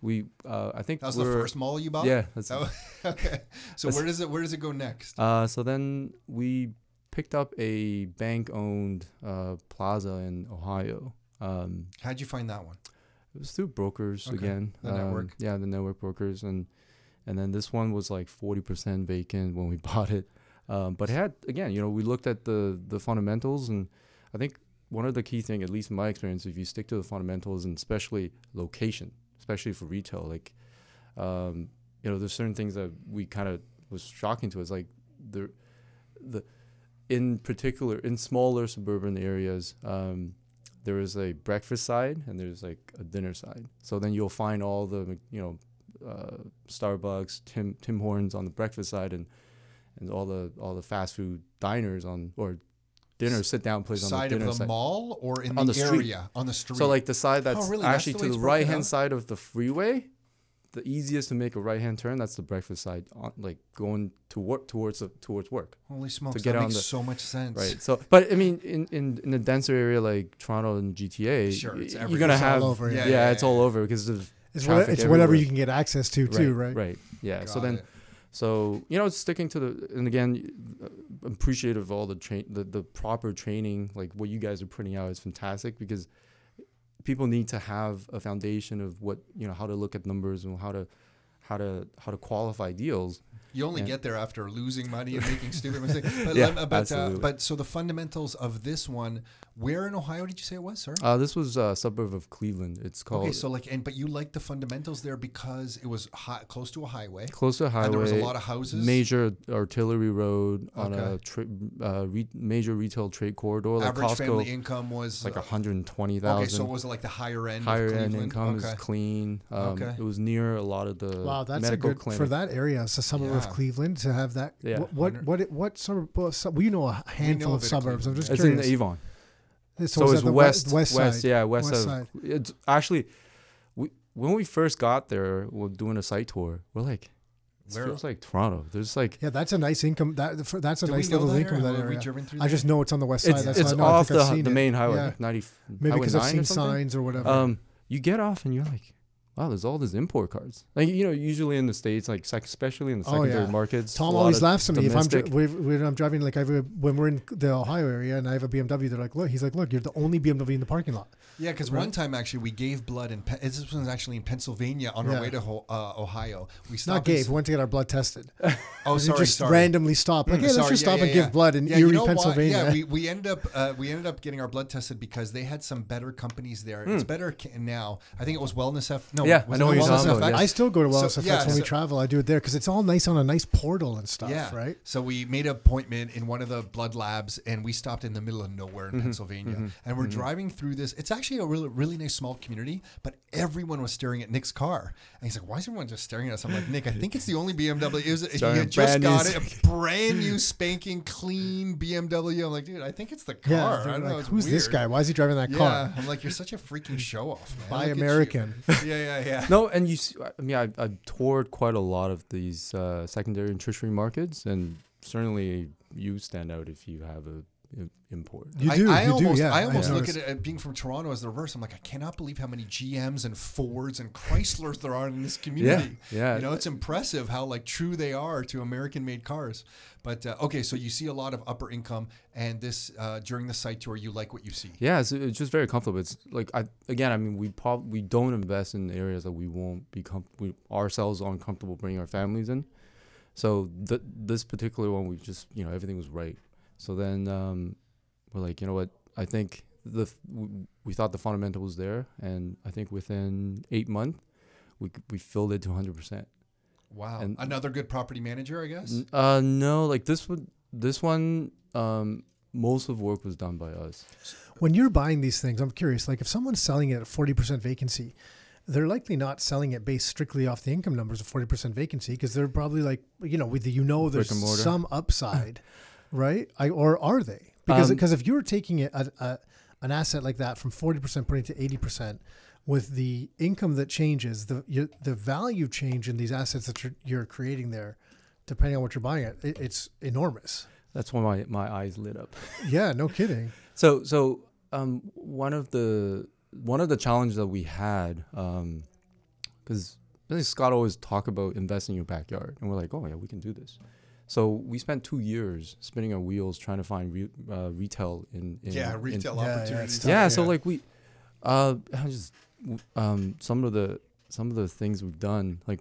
we. Uh, I think That was the first mall you bought. Yeah. That's, That okay. So where does it where does it go next? uh, so then we picked up a bank-owned uh, plaza in Ohio. Um, How'd you find that one? It was through brokers Okay, again. the um, network. Yeah, the network brokers, and and then this one was like forty percent vacant when we bought it. Um, but it had again, you know, we looked at the the fundamentals, and I think one of the key thing, at least in my experience, if you stick to the fundamentals and especially location, especially for retail, like um, you know, there's certain things that we kind of was shocking to us, like the the in particular in smaller suburban areas, um, there is a breakfast side and there's like a dinner side. So then you'll find all the you know uh, Starbucks, Tim Tim Hortons on the breakfast side, and and all the all the fast food diners on or dinner sit down places on Side the of dinner the side. mall or in On the, the street. area on the street. So like the side that's Oh, really? That's actually the to the right hand side of the freeway, the easiest to make a right hand turn. That's the breakfast side, on, like going to work towards towards work. holy smokes, get that on makes the- so much sense. Right. So, but I mean, in, in, in a denser area like Toronto and GTA, Sure, it's you're gonna It's all have over, yeah, yeah. Yeah, it's yeah, all over because of It's, what, it's whatever you can get access to too, right? Right. Yeah. so then, it. so you know, sticking to the and again, appreciative of all the train the, the proper training. Like what you guys are putting out is fantastic because people need to have a foundation of what you know how to look at numbers and how to how to how to qualify deals. You only Yeah. get there after losing money and making stupid mistakes. But, Yeah, lem- but, uh, absolutely. but so the fundamentals of this one, where in Ohio did you say it was, sir? Uh, this was a suburb of Cleveland. It's called okay, so like, and but you like the fundamentals there because it was high, close to a highway, close to a highway. and there was a lot of houses. major arterial road on a tra- uh, re- major retail trade corridor like average family income was Like uh, 120,000. Okay, so was it like the higher end? higher of end income Okay. is clean. Um, Okay. It was near a lot of the Wow, that's a medical good clinic. for that area. It's a suburb of Yeah. Cleveland to have that. Yeah. What what what, what suburb? Well, su- we know a handful know of of it in suburbs. I'm Cleveland, just It's curious. in Avon. so, So, it's that the west, we- west side. yeah, west, West of. side. It's actually, we when we first got there, we're doing a site tour. We're like, it Where- feels like Toronto. There's like, Yeah, that's a nice income. That for- that's a Do nice little that income that area. through I just know it's on the west side. it's, That's it's why I know. I off I've the the main highway, Yeah. 90, Maybe highway because I've 9 or seen signs or whatever. Um, you get off and you're like, wow, there's all these import cards. Like you know, usually in the states, like sec- especially in the Oh, secondary yeah. markets. Tom always laughs at me if I'm dri- when when I'm driving. Like I have a, when we're in the Ohio area and I have a BMW, they're like, "Look," he's like, "Look, you're the only BMW in the parking lot." Yeah, because one time actually we gave blood in. Pe- this was actually in Pennsylvania on Yeah. our way to Ho- uh, Ohio. We Not stopped. in gave. s- We went to get our blood tested. Oh, We sorry, just sorry. randomly stopped. Like, Mm, hey, let's sorry, just yeah, stop yeah, and yeah. give blood in Yeah, you Erie, know why? Pennsylvania. Yeah, we, we ended up uh, we ended up getting our blood tested because they had some better companies there. It's better ca- now. I think it was Wellness F. No, Hmm. Yeah, I know it what you're Wellness talking about, yes. I still go to Wellness So- FX yeah, when we travel. I do it there because it's all nice on a nice portal and stuff, Yeah. right? So we made an appointment in one of the blood labs, and we stopped in the middle of nowhere Mm-hmm. in Pennsylvania. And we're driving through this. It's actually a really, really nice small community, but everyone was staring at Nick's car. And he's like, "Why is everyone just staring at us?" I'm like, "Nick, I think it's the only BMW. It was, he Sorry, had just got it, a brand new spanking clean BMW. I'm like, dude, I think it's the car. Yeah. I don't know. like, It's Who's this guy? Why is he driving that Yeah, car? I'm like, you're such a freaking show off, man. Buy Look at you." American. Yeah, yeah, yeah. No, and you. See, I mean, I I toured quite a lot of these uh, secondary and tertiary markets, and certainly you stand out if you have a, import. You I- do. I, you almost, do. Yeah. I almost look at it uh, being from Toronto as the reverse. I'm like, I cannot believe how many GMs and Fords and Chryslers there are in this community. yeah. yeah. You know, it's impressive how like true they are to American-made cars. But uh, okay, so you see a lot of upper income, and this uh, during the site tour, you like what you see. Yeah, it's, it's just very comfortable. It's like I again, I mean, we prob- we don't invest in areas that we won't be com- we ourselves aren't comfortable bringing our families in. So th- this particular one, we just you know everything was right. So then um, we're like, you know what? I think the f- w- we thought the fundamental was there, and I think within eight months, we we filled it to 100 percent. Wow, And- another good property manager, I guess. N- Uh, no, like this one, this one, um, most of work was done by us. When you're buying these things, I'm curious. Like, if someone's selling it at 40% vacancy, they're likely not selling it based strictly off the income numbers of 40% vacancy because they're probably like, you know, with the, you know, there's Brick and mortar. some upside, right? I, or are they? Because Um, because if you're taking it a, a, an asset like that from 40% putting it to 80%, with the income that changes, the your, the value change in these assets that you're, you're creating there, depending on what you're buying it, it it's enormous. That's when my, my eyes lit up. Yeah, no kidding. So so um one of the one of the challenges that we had because um Scott always talk about investing in your backyard and we're like oh yeah we can do this. So we spent two years spinning our wheels trying to find re- uh, retail in, in yeah, in- retail yeah, yeah, opportunities. yeah, so like we uh just um some of the some of the things we've done like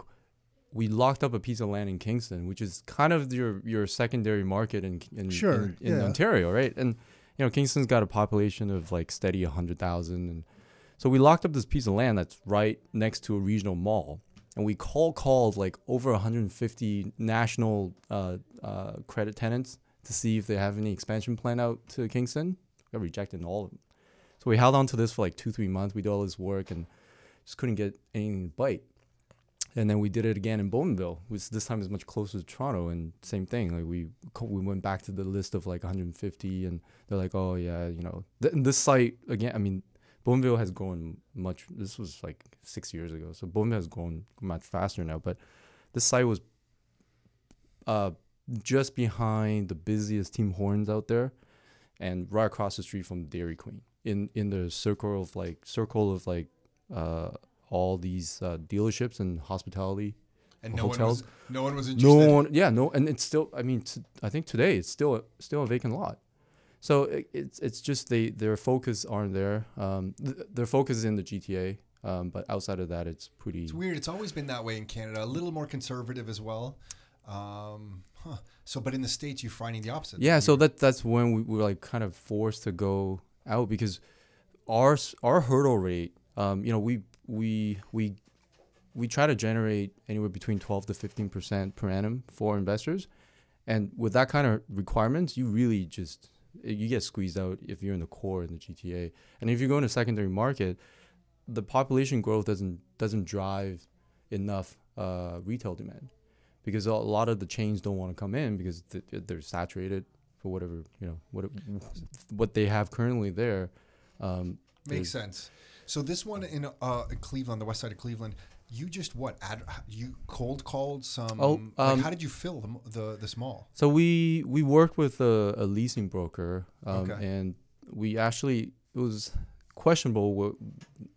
we locked up a piece of land in Kingston which is kind of your your secondary market in in, Sure, in, in yeah. Ontario right and you know Kingston's got a population of like steady 100,000 and so we locked up this piece of land that's right next to a regional mall and we call called like over 150 national uh, uh, credit tenants to see if they have any expansion plan out to Kingston We got rejected all of them So we held on to this for like two, three months. We did all this work and just couldn't get anything to bite. And then we did it again in Bowmanville, which this time is much closer to Toronto, and same thing. Like we we went back to the list of like 150, and they're like, oh yeah, you know, th- this site again. I mean, Bowmanville has grown much. This was like six years ago, so Bowmanville has grown much faster now. But this site was uh, just behind the busiest Tim Hortons out there, and right across the street from Dairy Queen. In in the circle of like circle of like uh, all these uh, dealerships and hospitality. And no Hotels. one was no one was interested. No one, yeah, no, and it's still. I mean, t- I think today it's still a, still a vacant lot. So it, it's it's just they their focus aren't there. Um, th- their focus is in the GTA. Um, but outside of that, it's pretty. It's weird. It's always been that way in Canada. A little more conservative as well. Um, huh. So, but in the states, you're finding the opposite. Yeah, so that that's when we were like kind of forced to go out because our our hurdle rate, um, you know, we we we we try to generate anywhere between 12 to 15 percent per annum for investors, and with that kind of requirements, you really just you get squeezed out if you're in the core in the GTA, and if you go in a secondary market, the population growth doesn't doesn't drive enough uh, retail demand because a lot of the chains don't want to come in because th- they're saturated for whatever you know what it, what they have currently there. Um, makes sense. So this one in uh, Cleveland, the west side of Cleveland, you just what? Ad, you cold called some. Oh, like, um, how did you fill the the this mall? So we we worked with a, a leasing broker, um, Okay. and we actually it was questionable wh-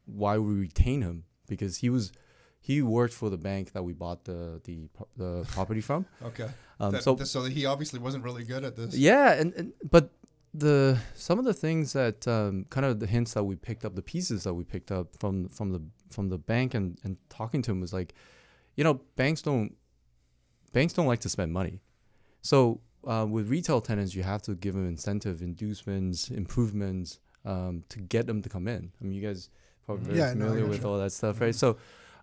why we retain him because he was he worked for the bank that we bought the the the property from. Okay. Um, That- so so he obviously wasn't really good at this. Yeah, and, and but the some of the things that um, kind of the hints that we picked up, the pieces that we picked up from from the from the bank and and talking to him was like, you know, banks don't banks don't like to spend money, so uh, with retail tenants, you have to give them incentive, inducements, improvements um, to get them to come in. I mean, you guys probably very Yeah, no, familiar with gotcha. all that stuff, right? So,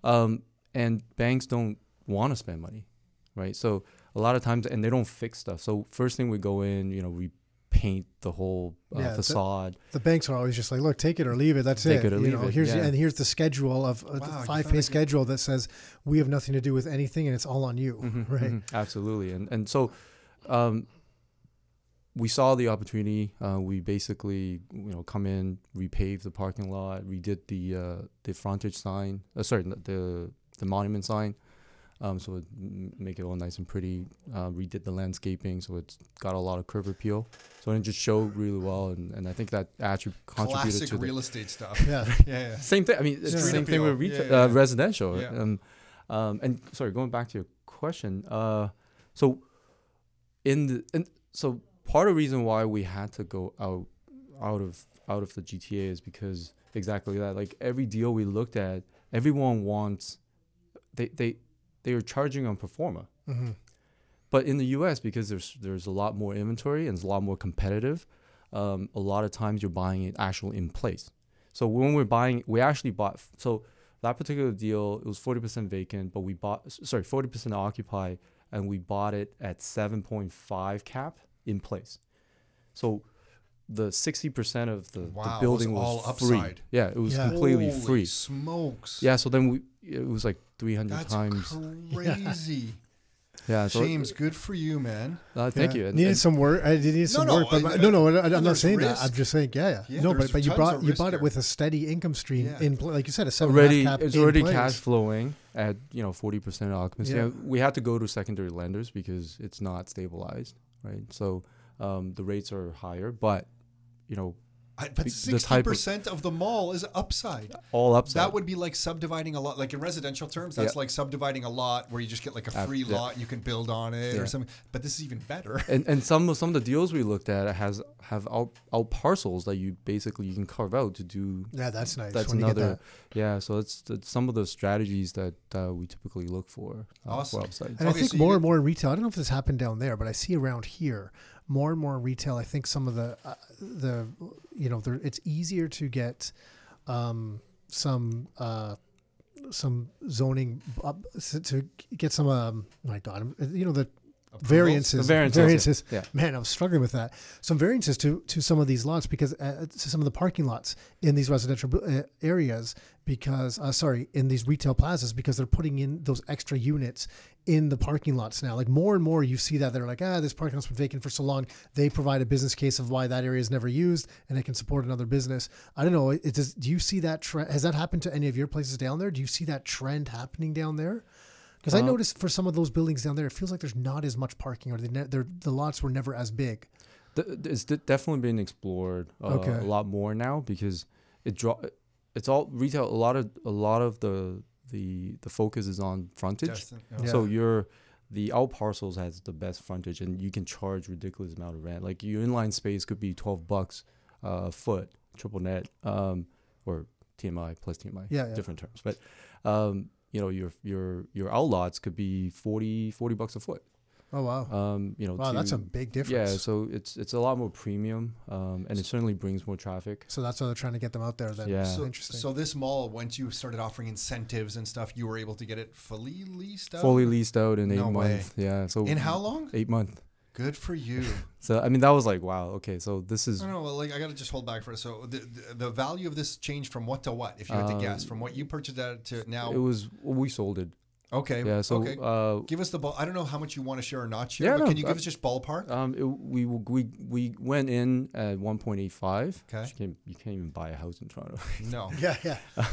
um, and banks don't want to spend money, right? So a lot of times, and they don't fix stuff. So first thing we go in, you know, we paint the whole uh, Yeah, facade. The banks are always just like, look, take it or leave it. That's Take it. it or you leave know, it, here's yeah. and here's the schedule of a you found five a pay good- schedule that says we have nothing to do with anything and it's all on you, Mhm, right? mhm, absolutely, and and so, um, we saw the opportunity. Uh, we basically, you know, come in, repave the parking lot, redid the uh, the frontage sign. Uh, sorry, the- the the monument sign. Um, so it m- make it all nice and pretty. Uh, redid the landscaping, so it's got a lot of curb appeal. So it just showed really well, and, and I think that actually contributed Classic to the real estate stuff. Yeah. yeah, yeah. same thing. I mean, it's the Street same thing with retail, Yeah, yeah, uh, residential. Yeah. Um, um, and sorry, going back to your question. Uh, so in the and so part of the reason why we had to go out out of out of the GTA is because exactly that. Like every deal we looked at, everyone wants they they they are charging on pro forma. hmm But in the U.S., because there's there's a lot more inventory and it's a lot more competitive, um, a lot of times you're buying it actually in place. So when we're buying, we actually bought. So that particular deal, it was forty percent vacant, but we bought sorry forty percent occupied, and we bought it at seven point five cap in place. So the sixty percent of the, Wow, the it was building was, all free. upside. Yeah, it was Yeah. completely Holy free. Smokes. Yeah, so then we it was like three hundred That's times. crazy. Yeah, so James, good for you, man. uh, thank Yeah. you. And- Needed and- some work. I did need some no, work, but, I- no, no, I, no, I'm not there's saying that. I'm just saying, yeah, yeah. Yeah, no, but but you tons bought you risk bought it with a steady income stream Yeah. in like you said, a seven and a half already cap it's in already place. cash flowing at you know 40% occupancy Yeah. Yeah, we had to go to secondary lenders because it's not stabilized right so um, the rates are higher but you know I, but The- the sixty type of- percent of the mall is upside. all upside That would be like subdividing a lot. Like in residential terms, that's Yeah. like subdividing a lot where you just get like a Uh, free yeah. lot and you can build on it or something. But this is even better. and and some of some of the deals we looked at has have out, out parcels that you basically you can carve out to do Yeah, that's nice. that's when you get another that. yeah so it's, it's some of the strategies that uh, we typically look for uh, Awesome. for upside And I think so more get- and more in retail. I don't know if this happened down there, but I see around here more and more retail. I think some of the uh, the you know there, it's easier to get um, some uh, some zoning up, to get some um, my God you know the Approvals? variances, The variances, variances. Yeah. Man, I was struggling with that. Some variances to to some of these lots because uh, to some of the parking lots in these residential uh, areas because uh, sorry in these retail plazas because they're putting in those extra units in the parking lots now. Like more and more, you see that they're like, ah, this parking lot's been vacant for so long. They provide a business case of why that area is never used and it can support another business. I don't know. It does. Do you see that trend? Has that happened to any of your places down there? Do you see that trend happening down there? Because I Uh, noticed for some of those buildings down there, it feels like there's not as much parking, or they ne- the lots were never as big. Th- th- it's definitely been explored uh, Okay. a lot more now because it draw it's all retail a lot of a lot of the the the focus is on frontage Destin- Yeah. so your the out parcels has the best frontage and you can charge ridiculous amount of rent like your inline space could be 12 bucks uh, a foot triple net um, or tmi plus tmi Yeah, yeah. different terms but um, you know your your your outlots could be 40 40 bucks a foot Oh wow! um, you know wow, that's a big difference. yeah, so it's it's a lot more premium, um, and it certainly brings more traffic. So that's why they're trying to get them out there. Then Yeah. So, interesting. so this mall, once you started offering incentives and stuff, you were able to get it fully leased out. Fully leased out in eight No way. months. Yeah, so In how long? Eight months. Good for you. So I mean, that was like wow. Okay, so this is I don't know. Well, like I gotta just hold back for it. So the, the the value of this changed from what to what? If you had to guess, Um, from what you purchased at to now. it was we sold it. Okay. Yeah, so okay. uh, give us the ball. I don't know how much you want to share or not share, Yeah, but no, can you give uh, us just ballpark? um, it, we we we went in at 1.85. Okay. You can't, you can't even buy a house in Toronto. no. yeah, yeah. No.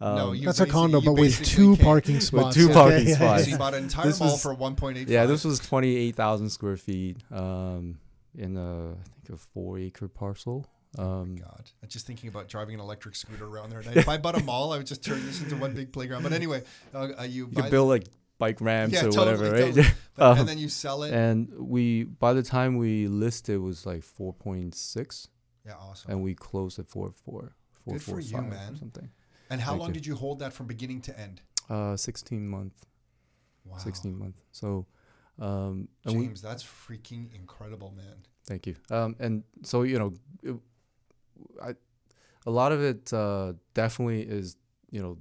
no. Um, You That's a condo, but with two can't. parking spots. two parking yeah, yeah, So spots. yeah. you bought an entire This mall was- for 1.85. yeah, this was 28,000 square feet um, in a I think a four acre parcel. Um, God, I'm just thinking about driving an electric scooter around there. If I bought a mall, I would just turn this into one big playground. But anyway, uh, uh, you, you build like bike ramps Yeah, or totally, whatever, right? totally. but- Um, and then you sell it. and we by the time we listed was like 4.6 yeah, awesome. and we closed at 4 4 Good for you, man. or something And how thank long you. did you hold that from beginning to end? uh 16 month Wow. 16 month so um and we James, that's freaking incredible, man. thank you um and so you know it, i a lot of it uh definitely is you know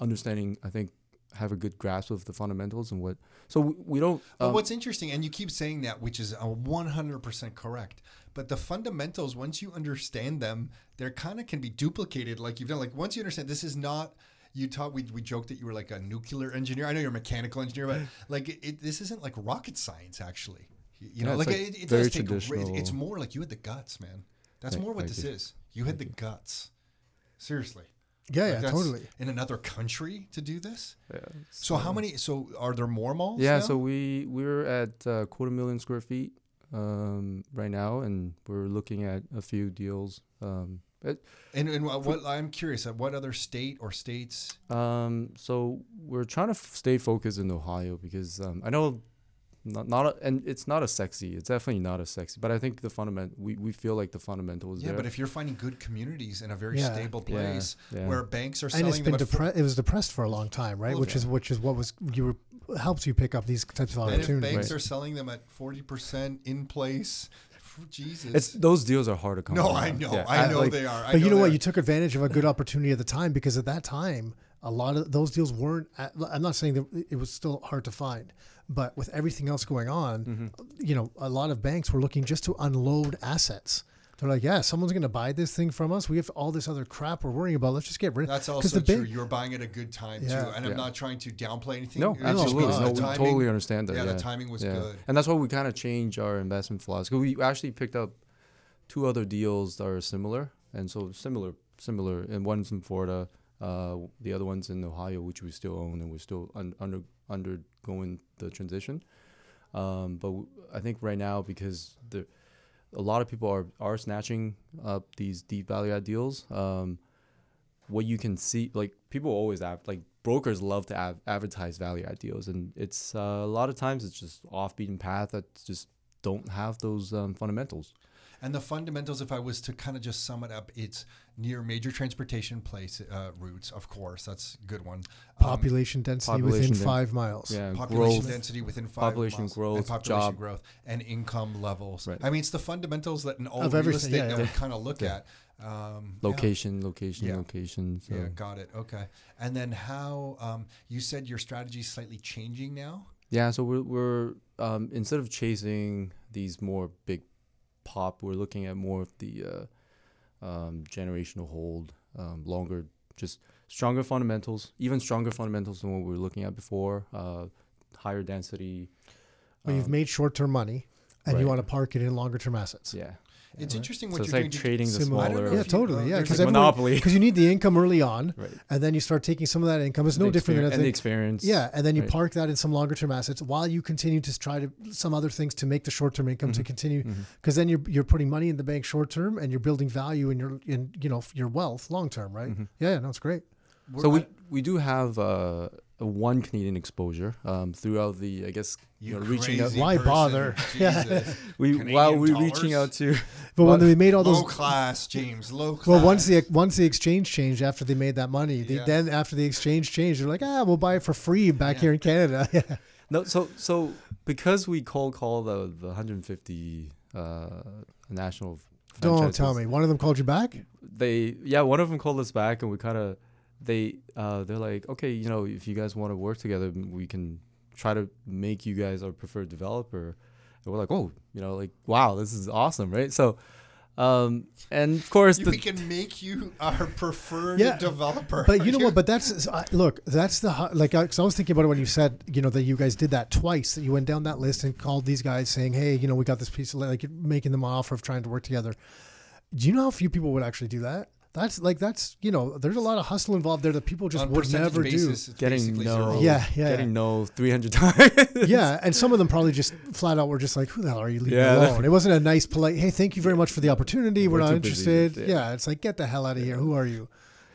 understanding i think have a good grasp of the fundamentals and what so we, we don't But um, what's interesting, and you keep saying that, which is a 100% correct. But the fundamentals, once you understand them, they're kind of can be duplicated. Like you've done. Like once you understand, this is not. You taught. We, we joked that you were like a nuclear engineer. I know you're a mechanical engineer, but like it, this isn't like rocket science, actually. You, know, Yeah, like, like it, it does take. It's more like you had the guts, man. That's Thank- more what thank this you. is. You had the guts. Seriously. Yeah, Like, yeah, totally. In another country to do this. yeah, So how many? So are there more malls? Yeah, now? so we we're at uh, quarter million square feet um, right now, and we're looking at a few deals. Um, it, And, and what, what I'm curious at what other state or states? um, so we're trying to f- stay focused in Ohio because um, I know not not a, and it's not a sexy. It's definitely not a sexy, but I think the fundament we, we feel like the fundamental is Yeah, there. but if you're finding good communities in a very Yeah. stable place yeah. where banks are And selling it's them been at four- depressed. It was depressed for a long time, right? Well, which is which is what was you were helps you pick up these types of opportunities. and if opportunities. banks are selling them at forty percent in place, Jesus. it's those deals are hard to come. no, by. I know, Yeah, I know like, they are. I But you know what? are. You took advantage of a good opportunity at the time because at that time, a lot of those deals weren't. At, I'm not saying that it was still hard to find, but with everything else going on, Mm-hmm. you know, a lot of banks were looking just to unload assets. They're like, yeah, someone's going to buy this thing from us. We have all this other crap we're worrying about. Let's just get rid. of. That's also the true. bank- You're buying at a good time too, Yeah. and I'm not trying to downplay anything. No, It absolutely. means No, we timing- totally understand that. Yeah, Yeah, the timing was yeah. good. and that's why we kind of changed our investment philosophy. We actually picked up two other deals that are similar, and so similar, similar, and one's in Florida, uh, the other one's in Ohio, which we still own, and we're still un- under undergoing the transition. Um, but w- I think right now because the a lot of people are are snatching up these deep value add deals. Um, what you can see, like people always have, like brokers love to av- advertise value add deals, and it's uh, a lot of times it's just off beaten path that just don't have those um, fundamentals. And the fundamentals, if I was to kind of just sum it up, it's near major transportation place uh, routes. Of course, that's a good one. Um, population density population within den- five miles. Yeah, population growth. density within five population miles, growth, and population job. growth, and income levels. Right. I mean, it's the fundamentals that in all Of real estate yeah, that yeah. we kind of look Yeah. at. Um, yeah. Location, location, Yeah. location. So. Yeah, got it. Okay. And then how um, you said your strategy is slightly changing now. Yeah, so we're we're um, instead of chasing these more big pop, we're looking at more of the uh, um, generational hold, um, longer, just stronger fundamentals, even stronger fundamentals than what we were looking at before. Uh, higher density. Well, you've um, made short-term money, and you want to park it in longer-term assets. yeah. It's Right. interesting what So it's you're like doing. trading the Similar- smaller. Yeah, totally. uh, Yeah, because a- like monopoly. because you need the income early on, Right. and then you start taking some of that income. It's no The different than exper- and the experience. Yeah, and then you right. park that in some longer term assets while you continue to try to some other things to make the short term income to Mhm. continue because then you're you're putting money in the bank short term and you're building value in your in you know your wealth long term, right? Mhm. Yeah, yeah, no, it's great. So we're- we we do have uh, a one Canadian exposure um, throughout the I guess you know, reaching out- Why person. bother? Yeah. We Canadian while we're dollars? reaching out to But when they made all those low class, James. Low class. well, once the once the exchange changed after they made that money, they, Yeah. then after the exchange changed, they're like, ah, we'll buy it for free back Yeah. here in Canada. Yeah. no so so because we cold call the the 150 uh, national Don't tell me. One of them called you back. they yeah one of them called us back and we kind of they uh they're like okay you know if you guys want to work together we can try to make you guys our preferred developer and we're like oh you know like wow this is awesome right so um and of course You- the, we can make you our preferred Yeah, developer. But you know what? But that's I- look. That's the like. Because I was thinking about it when you said you know that you guys did that twice. That you went down that list and called these guys saying, "Hey, you know, we got this piece of like you're making them an offer of trying to work together." Do you know how few people would actually do that? That's like that's you know there's a lot of hustle involved there that people just on would never basis, it's getting no zero. Yeah, yeah, getting yeah. no 300 times. Yeah, and some of them probably just flat out were just like, "Who the hell are you leaving Yeah. me alone?" It wasn't a nice, polite, "Hey, thank you very much for the opportunity. We're, We're not too busy." interested." Yeah. Yeah. it's like get the hell out of here. Who are you?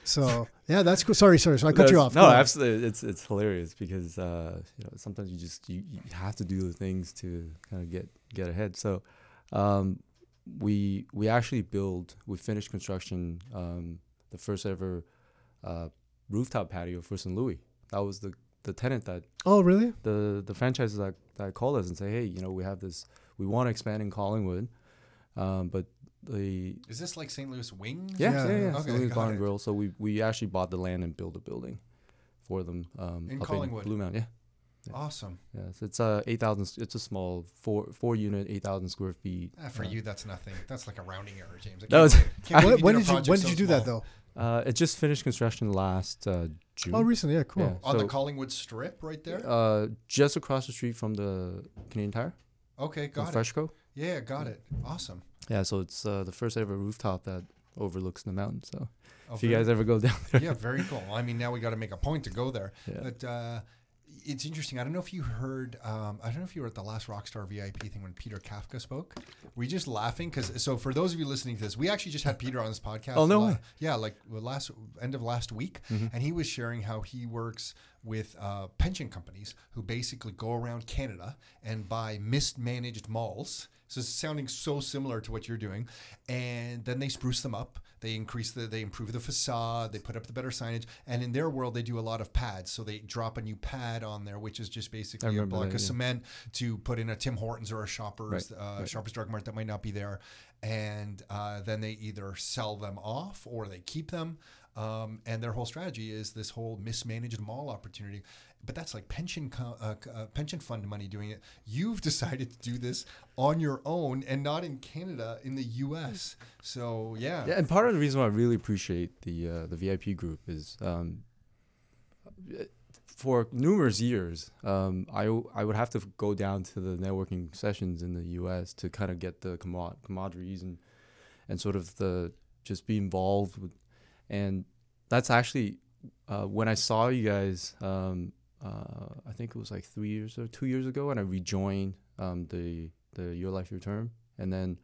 So yeah, that's cool. Sorry, sorry. So I cut you off. No, absolutely. It's it's hilarious because uh, you know sometimes you just you, you have to do the things to kind of get get ahead. So um, we we actually build we finished construction um, the first ever uh, rooftop patio for St. Louis. That was the the tenant that Oh, really? the the franchises that that called us and say, hey, you know, we have this, we want to expand in Collingwood, um, but the Is this like St. Louis Wings? yeah, Yeah. yeah, yeah. Okay, St. Louis Bar and. Grill. So we we actually bought the land and built a building for them um, In up Collingwood? Blue Mountain. Yeah. Yeah. Awesome. Yes, it's uh eight thousand. It's a small four four unit, eight thousand square feet. Ah, for Uh, you, that's nothing. That's like a rounding error, James. That was- can't believe- can't believe When, when did you when so did you do that though? Uh, it just finished construction last uh, June. Oh, recently. Yeah, cool. Yeah. On the Collingwood Strip, right there. Uh, just across the street from the Canadian Tire, Okay, got it. Freshco. Yeah, got it. Awesome. Yeah, so it's uh, the first ever rooftop that overlooks the mountain. So Oh, if you guys ever go down there, yeah, very cool. I mean, now we got to make a point to go there. Yeah. But uh, it's interesting. I don't know if you heard. Um, I don't know if you were at the last Rockstar VIP thing when Peter Kafka spoke. Were you just laughing? Because so for those of you listening to this, we actually just had Peter on this podcast. Oh, no la-. Yeah, like last end of last week, Mhm. and he was sharing how he works with uh, pension companies who basically go around Canada and buy mismanaged malls. So it's sounding so similar to what you're doing, and then they spruce them up. They increase the, they improve the facade. They put up the better signage, and in their world, they do a lot of pads. So they drop a new pad on there, which is just basically a block that, of yeah. cement to put in a Tim Hortons or a Shoppers, Right, uh, right. Shoppers Drug Mart that might not be there, and uh, then they either sell them off or they keep them. Um, and their whole strategy is this whole mismanaged mall opportunity. But that's like pension co- uh, uh, pension fund money doing it. You've decided to do this on your own and not in Canada, in the U.S. So yeah, Yeah, and part of the reason why I really appreciate the uh, the VIP group is um, for numerous years, um, I I would have to go down to the networking sessions in the U.S. to kind of get the commodities and and sort of the just be involved with, and that's actually uh, when I saw you guys. Um, uh, I think it was like three years or two years ago, and I rejoined um, the the Your Life Your Term, and then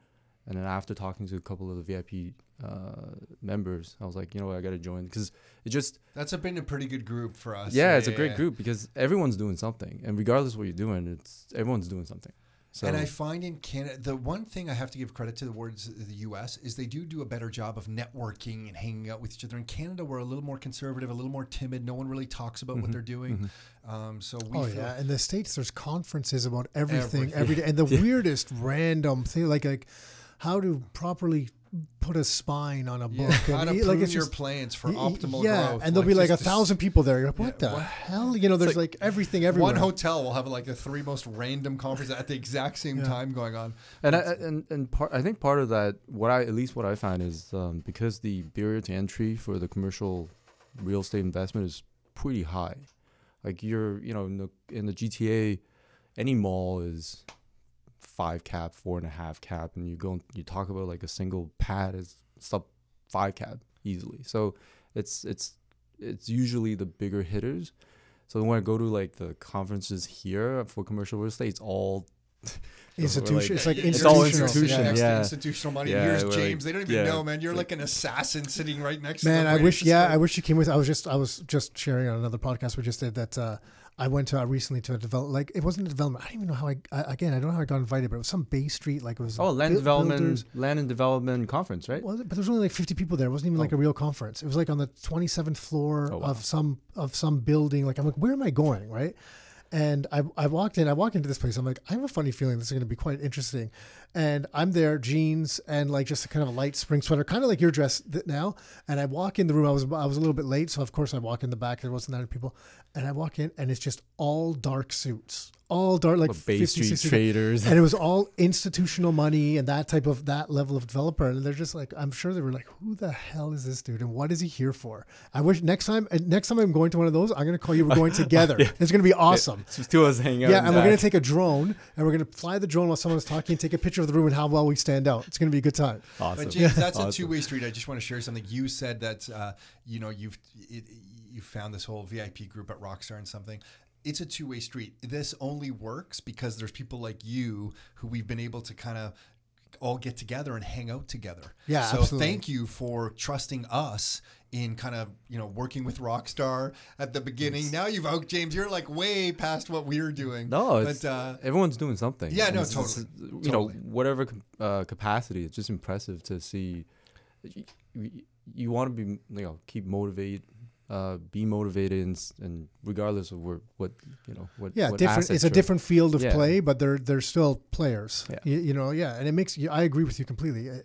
and then after talking to a couple of the VIP uh, members, I was like, you know what, I got to join. Because it just that's a, been a pretty good group for us. yeah, it's a great group because everyone's doing something, and regardless of what you're doing, it's everyone's doing something. So and I find in Canada, the one thing I have to give credit to the words of the U.S. is they do do a better job of networking and hanging out with each other. In Canada, we're a little more conservative, a little more timid. No one really talks about what Mhm, they're doing. mhm. Um, so we Oh feel, yeah, in the states there's conferences about everything Everything. every day, and the weirdest random thing like like how to properly put a spine on a book. Yeah, how to and, prune like it's your just, plans for y- y- optimal yeah, growth. and there'll be like a thousand people there. You're like, what Yeah, the what- hell? You know, there's like, everything everywhere. One hotel will have like the three most random conferences at the exact same Yeah. time going on. And I, and and part I think part of that what I at least what I find is um, because the barrier to entry for the commercial real estate investment is pretty high. Like you're you know in the in the GTA, any mall is five cap, four and a half cap, and you go and you talk about like a single pad is sub five cap easily. So it's it's it's usually the bigger hitters. So when I go to like the conferences here for commercial real estate, it's all institution. it's like You're It's all institutional. institution, next to yeah. institutional money. Yeah, Here's James. like- they don't even yeah. know, man. You're It's like an assassin sitting right next to Man. I wish. Yeah. I wish you came with. I was just. I was just sharing on another podcast we just did that. Uh, I went to uh, recently to a develop. Like it wasn't a development. I don't even know how I, I. Again, I don't know how I got invited, but it was some Bay Street. Like it was. Oh, land buil- development, builders. land and development conference, right? Was it? But there was only like 50 people there. It wasn't even like Oh. a real conference. It was like on the 27th floor Oh, wow. of some of some building. Like I'm like, where am I going? Right. And I, I walked in, I walked into this place. I'm like, I have a funny feeling this is going to be quite interesting. And I'm there, jeans and like just a kind of a light spring sweater, kind of like your dress now. And I walk in the room. I was I was a little bit late, so of course I walk in the back. There wasn't that many people. And I walk in, and it's just all dark suits, all dark, like Bay 50, Street 60 traders. and it was all institutional money and that type of that level of developer and they're just like i'm sure they were like who the hell is this dude and what is he here for i wish next time next time i'm going to one of those i'm going to call you we're going together it's going to be awesome Just two of us hanging out. yeah and we're gonna take a drone and we're going to fly the drone while someone's talking take a picture of the room and how well we stand out it's going to be a good time awesome. But James, that's a two-way street. I just want to share something. You said that uh, you know you've it, you found this whole VIP group at Rockstar and something. It's a two-way street. This only works because there's people like you who we've been able to kind of all get together and hang out together. Yeah, So absolutely. thank you for trusting us in kind of you know working with Rockstar at the beginning. Now you've out James. You're like way past what we're doing. No, it's, but uh, everyone's doing something. Yeah, no, It's- it's- totally. You know, Totally. whatever uh, capacity, it's just impressive to see. You, you want to be, you know, keep motivated, uh, be motivated, and, and regardless of where, what, you know, what. yeah what different it's a different field of Yeah. play but they're they're still players Yeah. you, you know yeah and it makes you i agree with you completely uh,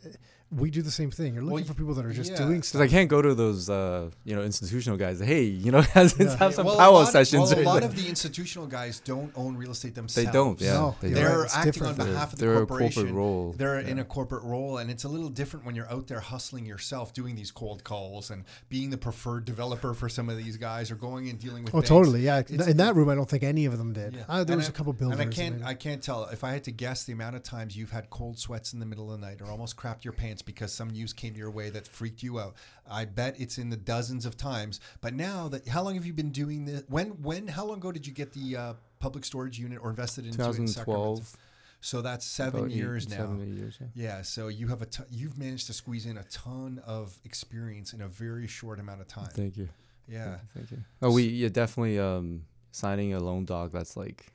we do the same thing you're looking Well, for people that are just yeah. doing Because stuff I can't go to those, uh, you know, institutional guys. Hey, you know, have, Yeah. have some well, a power of- sessions. well, a lot of the institutional guys don't own real estate themselves. they themselves. don't. Yeah, No, they you're don't. They're right, acting different. on They're- behalf of the they're a corporation. corporate role. They're in a corporate role, and it's a little different when you're out there hustling yourself, doing these cold calls, and being the preferred developer for some of these guys, or going and dealing with. Oh, banks. totally. Yeah. It's- in that room, I don't think any of them did. Yeah. Uh, there And was I- a couple builders. And I can't. I can't tell if I had to guess the amount of times you've had cold sweats in the middle of the night, or almost crapped your pants because some news came your way that freaked you out. I bet it's in the dozens of times. But now that, how long have you been doing this? When, when, how long ago did you get the uh, public storage unit or invested into it in Sacramento? 2012. So that's seven eight- years now. Seven, years. Yeah. Yeah, so you have a t- you've managed to squeeze in a ton of experience in a very short amount of time. Thank you. Yeah. Thank you. Oh, we yeah definitely um signing a loan doc that's like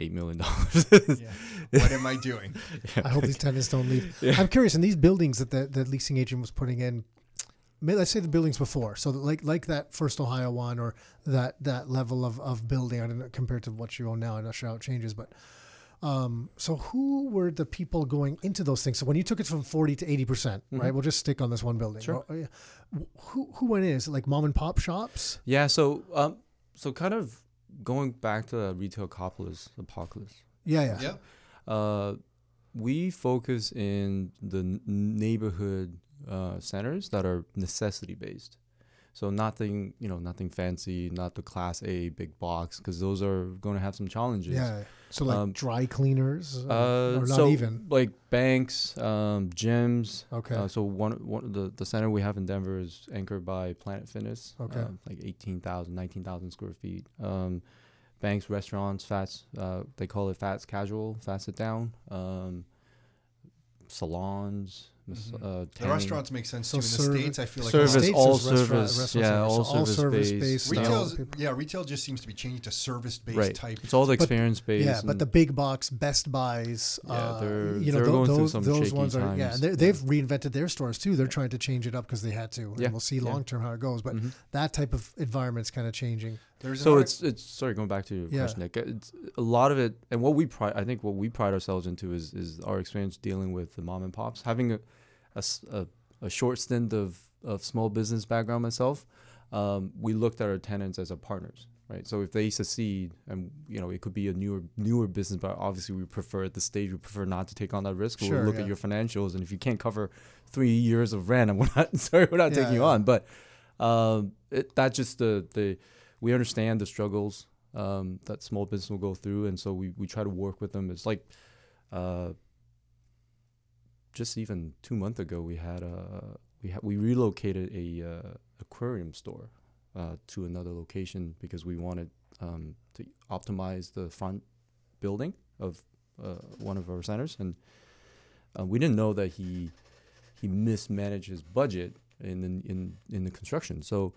eight million dollars. yeah. What am I doing? I hope these tenants don't leave. Yeah. I'm curious. In these buildings that the, the leasing agent was putting in, may- let's say the buildings before, so like like that First Ohio one or that that level of, of building, I don't know, compared to what you own now. I'm not sure how it changes, but um, so who were the people going into those things? So when you took it from 40 to 80 percent, right? We'll just stick on this one building. Sure. Who who went in? Is it like mom and pop shops? yeah. So um so kind of going back to the retail apocalypse apocalypse. Yeah, yeah. yeah. Uh, we focus in the n- neighborhood uh, centers that are necessity based. So nothing, you know, nothing fancy, not the class A big box, because those are going to have some challenges. Yeah. So like Um, dry cleaners, uh, Uh, or not so even. like banks, um, gyms. Okay. Uh, so one, one the the center we have in Denver is anchored by Planet Fitness. Okay. um, like 18,000, 19,000 square feet. Um, banks, restaurants, fast. Uh, they call it fast casual, fast sit down. Um, salons. Mas- Mhm. Uh, The restaurants make sense So too. In the states, I feel like Service, a all is restaurant- service, restaurant yeah, service. all So all service service-based based. stuff. Yeah, retail just seems to be changing to service-based right. type. It's all the experience based. Yeah, but the big box Best Buys, Yeah, uh, they're- you know, they're tho- going through those some those shaky ones are yeah, times. they're- Yeah. they've reinvented their stores too. They're trying to change it up because they had to, Yeah, and we'll see long term how it goes. But Mhm. that type of environment's kind of changing. There's so it's it's sorry going back to your Yeah. question Nick it's a lot of it and what we pride I think what we pride ourselves into is is our experience dealing with the mom and pops having a a short stint of, of small business background myself, um, we looked at our tenants as our partners, right? So if they succeed, and you know, it could be a newer newer business, but obviously we prefer at the stage we prefer not to take on that risk. Sure, we'll look yeah. at your financials, and if you can't cover three years of rent, and we're not sorry, we're not Yeah, taking you on. But um, it, that's just the the we understand the struggles um, that small business will go through, and so we we try to work with them. It's like. Uh, just even two months ago, we had a we ha- we relocated a uh, aquarium store uh, to another location because we wanted um, to optimize the front building of uh, one of our centers, and uh, we didn't know that he he mismanaged his budget in the, in in the construction, so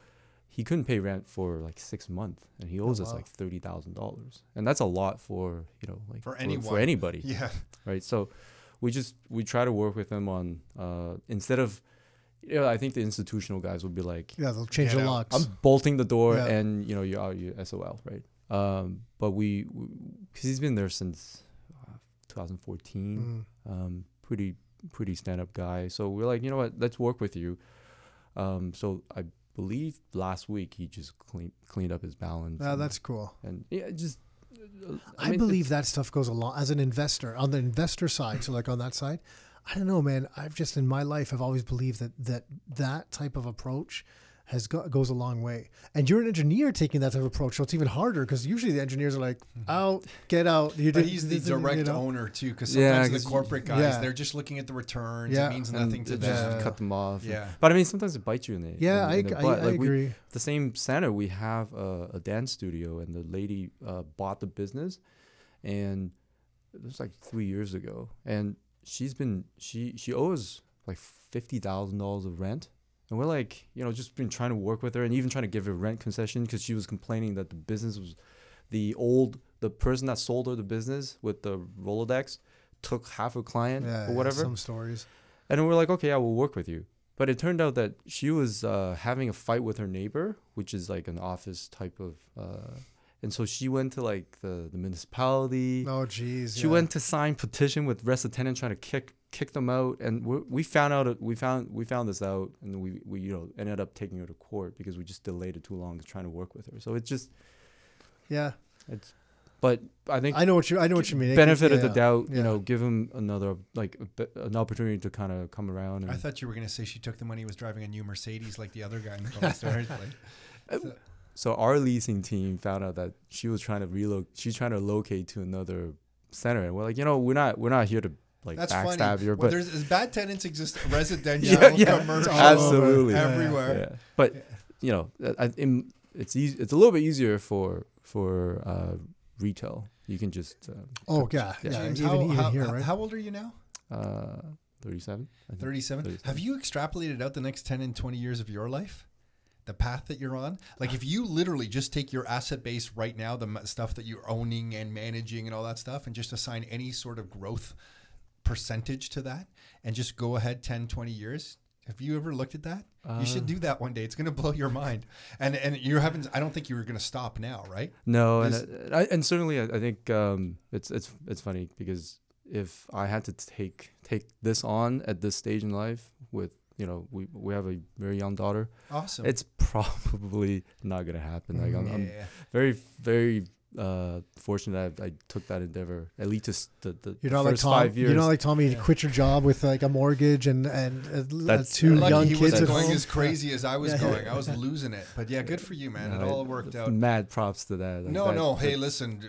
he couldn't pay rent for like six months, and he owes us wow. like thirty thousand dollars, and that's a lot for you know like For for anyone. anybody Yeah. right? So we just we try to work with them on uh, instead of you know I think the institutional guys would be like Yeah, they'll change the out. locks. I'm bolting the door Yeah. and you know you're out you SOL right? Um, but we because he's been there since uh, 2014, Mm. um, pretty pretty stand up guy. So we're like you know what let's work with you. Um, so I believe last week he just cleaned cleaned up his balance. And- that's cool. and yeah just. uh, I, mean, believe that stuff goes along as an investor on the investor side. So like on that side, I don't know, man. I've just in my life, I've always believed that that that type of approach has go, goes a long way. And you're an engineer taking that type of approach, so it's even harder because usually the engineers are like, out, get out. You Mm-hmm. But did- he's the this is- you direct know? owner too, because Yeah, sometimes the 'cause y- corporate guys yeah. they're just looking at the returns. Yeah. It means and nothing to them. just Yeah. cut them off. Yeah. But I mean, sometimes it bites you in the Yeah, in, I, in the I, butt. I like we, agree. the same center, we have a, a dance studio, and the lady uh, bought the business, and it was like three years ago, and she's been she she owes like fifty thousand dollars of rent. And we're like, you know, just been trying to work with her and even trying to give her rent concession because she was complaining that the business was the old the person that sold her the business with the Rolodex took half a client Yeah, or yeah, whatever. some stories. And we're like, okay, I will work with you. But it turned out that she was uh, having a fight with her neighbor, which is like an office type of. Uh, and so she went to like the, the municipality. Oh, geez. she yeah. went to sign petition with rest of tenant trying to kick kick them out. And we, we found out we found we found this out, and we, we you know ended up taking her to court because we just delayed it too long trying to work with her. So it's just Yeah, it's. But I think I know what you. I know what you mean. It- benefit of the doubt, yeah. you know, give him another like a an opportunity to kind of come around. And I thought you were gonna say she took the money, was driving a new Mercedes like the other guy in the story. Like, um, So our leasing team found out that she was trying to relocate. She's trying to locate to another center, and we're like, you know, we're not we're not here to like that's backstab funny. you, Well, but there's as bad tenants exist, residential, Yeah, yeah, commercial, absolutely. everywhere. yeah. But you know, I, in, it's easy. It's a little bit easier for for uh, retail. You can just uh, Oh yeah, yeah. James, even how, even how, here, how- right? how old are you now? uh, thirty-seven. 37. 37. Have you extrapolated out the next 10 and 20 years of your life? The path that you're on? Like, if you literally just take your asset base right now, the m- stuff that you're owning and managing and all that stuff, and just assign any sort of growth percentage to that, and just go ahead 10, 20 years, have you ever looked at that? you should Uh, do that one day. It's going to blow your mind. And and you haven't. I don't think you were going to stop now, right? No, and uh, I, and certainly I, I think um, it's it's it's funny because if I had to take take this on at this stage in life with you know we we have a very young daughter, Awesome. it's probably not gonna happen. Like I'm, I'm very very uh, fortunate that I, I took that endeavor at least just the, the You're not like first Tom. five years. You're not like Tommy. Yeah. You quit your job with like a mortgage and and uh, That's- two Lucky young he kids wasn't going home. as crazy as I was Yeah. going. I was losing it. But yeah, good for you, man. you it all worked out. Mad props to that. Like No, that- no. that- Hey, listen,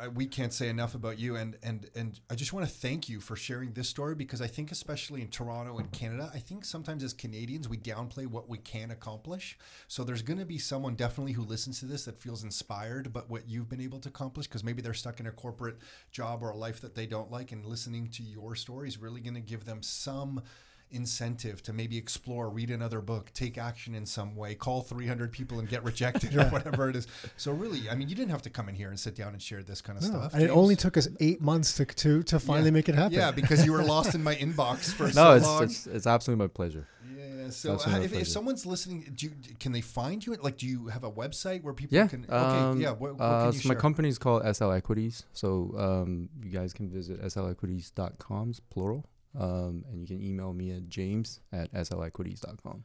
uh, we can't say enough about you, and and and I just want to thank you for sharing this story because I think, especially in Toronto and Canada, I think sometimes as Canadians we downplay what we can accomplish. So there's going to be someone definitely who listens to this that feels inspired, but what you've been able to accomplish because maybe they're stuck in a corporate job or a life that they don't like, and listening to your story is really going to give them some incentive to maybe explore, read another book, take action in some way, call 300 people and get rejected or whatever it is. So really, I mean, you didn't have to come in here and sit down and share this kind of No, stuff. and it only took us eight months to to, to finally Yeah. make it happen. Yeah, because you were lost in my inbox for no, so it's, long. it's it's absolutely my pleasure. yeah. So uh, if, if someone's listening, do you, can they find you? Like, do you have a website where people Yeah. can? Okay. um, yeah. What, what uh, can you so my share? company's called SL Equities. So um, you guys can visit slequities.com, plural. Um, and you can email me at james at slequities.com.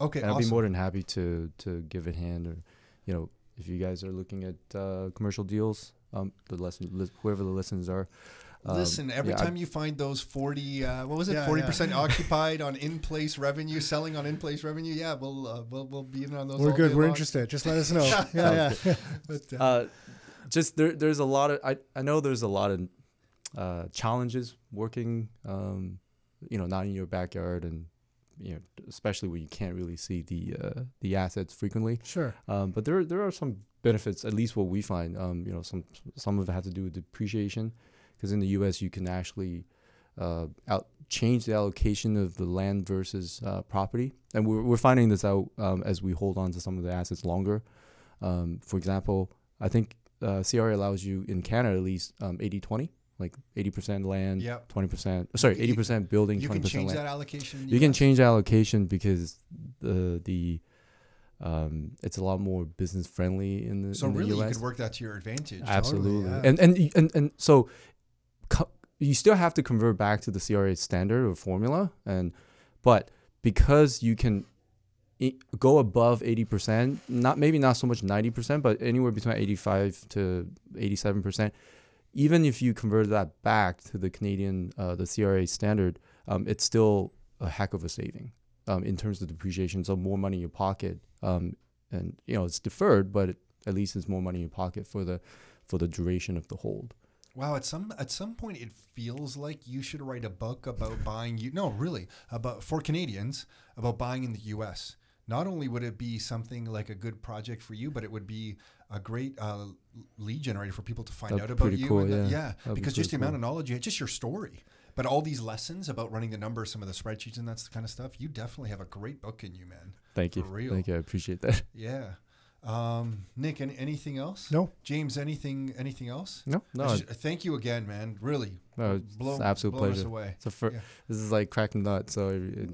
Okay, And I'd awesome. be more than happy to to give a hand, or you know, if you guys are looking at uh, commercial deals, um, the lesson, li- whoever the listeners are. um, Listen, every yeah, I- time you find those 40, uh, what was it, Yeah, 40% yeah. occupied on in place revenue, selling on in place revenue, yeah, we'll, uh, we'll, we'll be in on those. We're good. We're long. interested. Just let us know. yeah, yeah. But, uh, uh, just there, there's a lot of I, I know there's a lot of uh, challenges working um, you know not in your backyard and you know especially when you can't really see the uh, the assets frequently. Sure. um, but there there are some benefits at least what we find um, you know some some of it has to do with depreciation because in the US you can actually uh, out change the allocation of the land versus uh, property. And we're, we're finding this out um, as we hold on to some of the assets longer. Um, for example I think uh, CRA allows you in Canada at least um, 80-20 like 80% land Yep. 20% sorry 80% building you 20% land. You can change land that allocation. the you can change the allocation because the the um, it's a lot more business friendly in the, So in the really, you US. could work that to your advantage. Absolutely, yeah. and and and and so co- you still have to convert back to the CRA standard or formula, and but because you can go above 80%, not maybe not so much 90%, but anywhere between 85 to 87%. Even if you convert that back to the Canadian, uh, the CRA standard, um, it's still a heck of a saving um, in terms of depreciation. So more money in your pocket, um, and you know it's deferred, but it, at least it's more money in your pocket for the for the duration of the hold. Wow, at some at some point it feels like you should write a book about buying you no, really, about for Canadians about buying in the US. Not only would it be something like a good project for you, but it would be a great uh, lead generator for people to find That'd out about pretty you. cool, and the- yeah. That'd be because just the pretty amount of knowledge you had, just your story, but all these lessons about running the numbers, some of the spreadsheets, and that's the kind of stuff. You definitely have a great book in you, man. Thank you, For real. thank you. I appreciate that. Yeah. Um, Nick, any, anything else? No. James, anything anything else? No, no, just- thank you again, man. Really, no it's blow, an absolute blown us pleasure. away. So for Yeah. this is like cracking nuts. So it,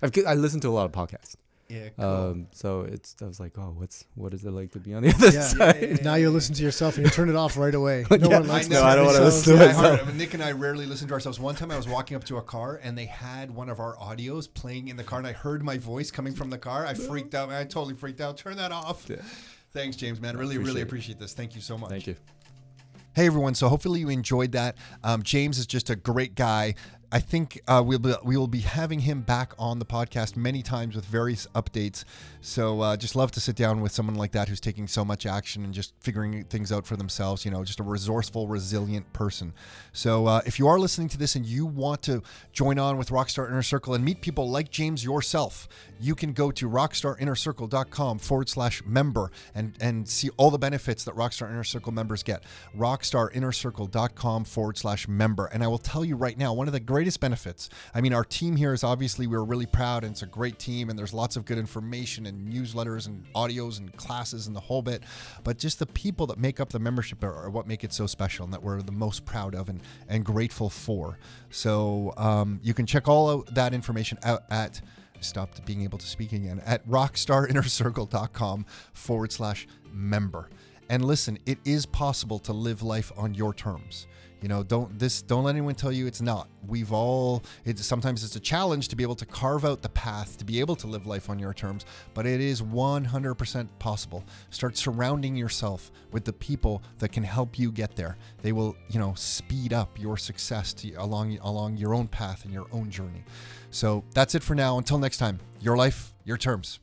I've, I listen to a lot of podcasts. Yeah, cool. Um, so it's I was like, oh, what's what is it like to be on the other Yeah. side? Now you listen to yourself and you turn it off right away. No Yeah. one I likes know. to I don't wanna listen to themselves. I myself. heard, Nick and I rarely listen to ourselves. One time I was walking up to a car and they had one of our audios playing in the car and I heard my voice coming from the car. I freaked out. I totally freaked out. Turn that off. Yeah. Thanks, James, man. I Really, really Appreciate it. this. Thank you so much. Thank you. Hey everyone! So hopefully you enjoyed that. Um, James is just a great guy. I think uh, we'll be, we will be having him back on the podcast many times with various updates. So uh, just love to sit down with someone like that who's taking so much action and just figuring things out for themselves. You know, just a resourceful, resilient person. So uh, if you are listening to this and you want to join on with Rockstar Inner Circle and meet people like James yourself, you can go to rockstarinnercircle.com forward slash member and, and see all the benefits that Rockstar Inner Circle members get. Rockstarinnercircle.com forward slash member. And I will tell you right now, one of the greatest benefits, I mean, our team here is obviously, we're really proud and it's a great team and there's lots of good information and newsletters and audios and classes and the whole bit. But just the people that make up the membership are, are what make it so special and that we're the most proud of and, and grateful for. So um, you can check all of that information out at stopped being able to speak again at rockstarinnercircle.com forward slash member. And listen, it is possible to live life on your terms. You know, don't this don't let anyone tell you it's not. We've all it's sometimes it's a challenge to be able to carve out the path to be able to live life on your terms, but it is 100% possible. Start surrounding yourself with the people that can help you get there. They will, you know, speed up your success to, along along your own path and your own journey. So, that's it for now. Until next time. Your life, your terms.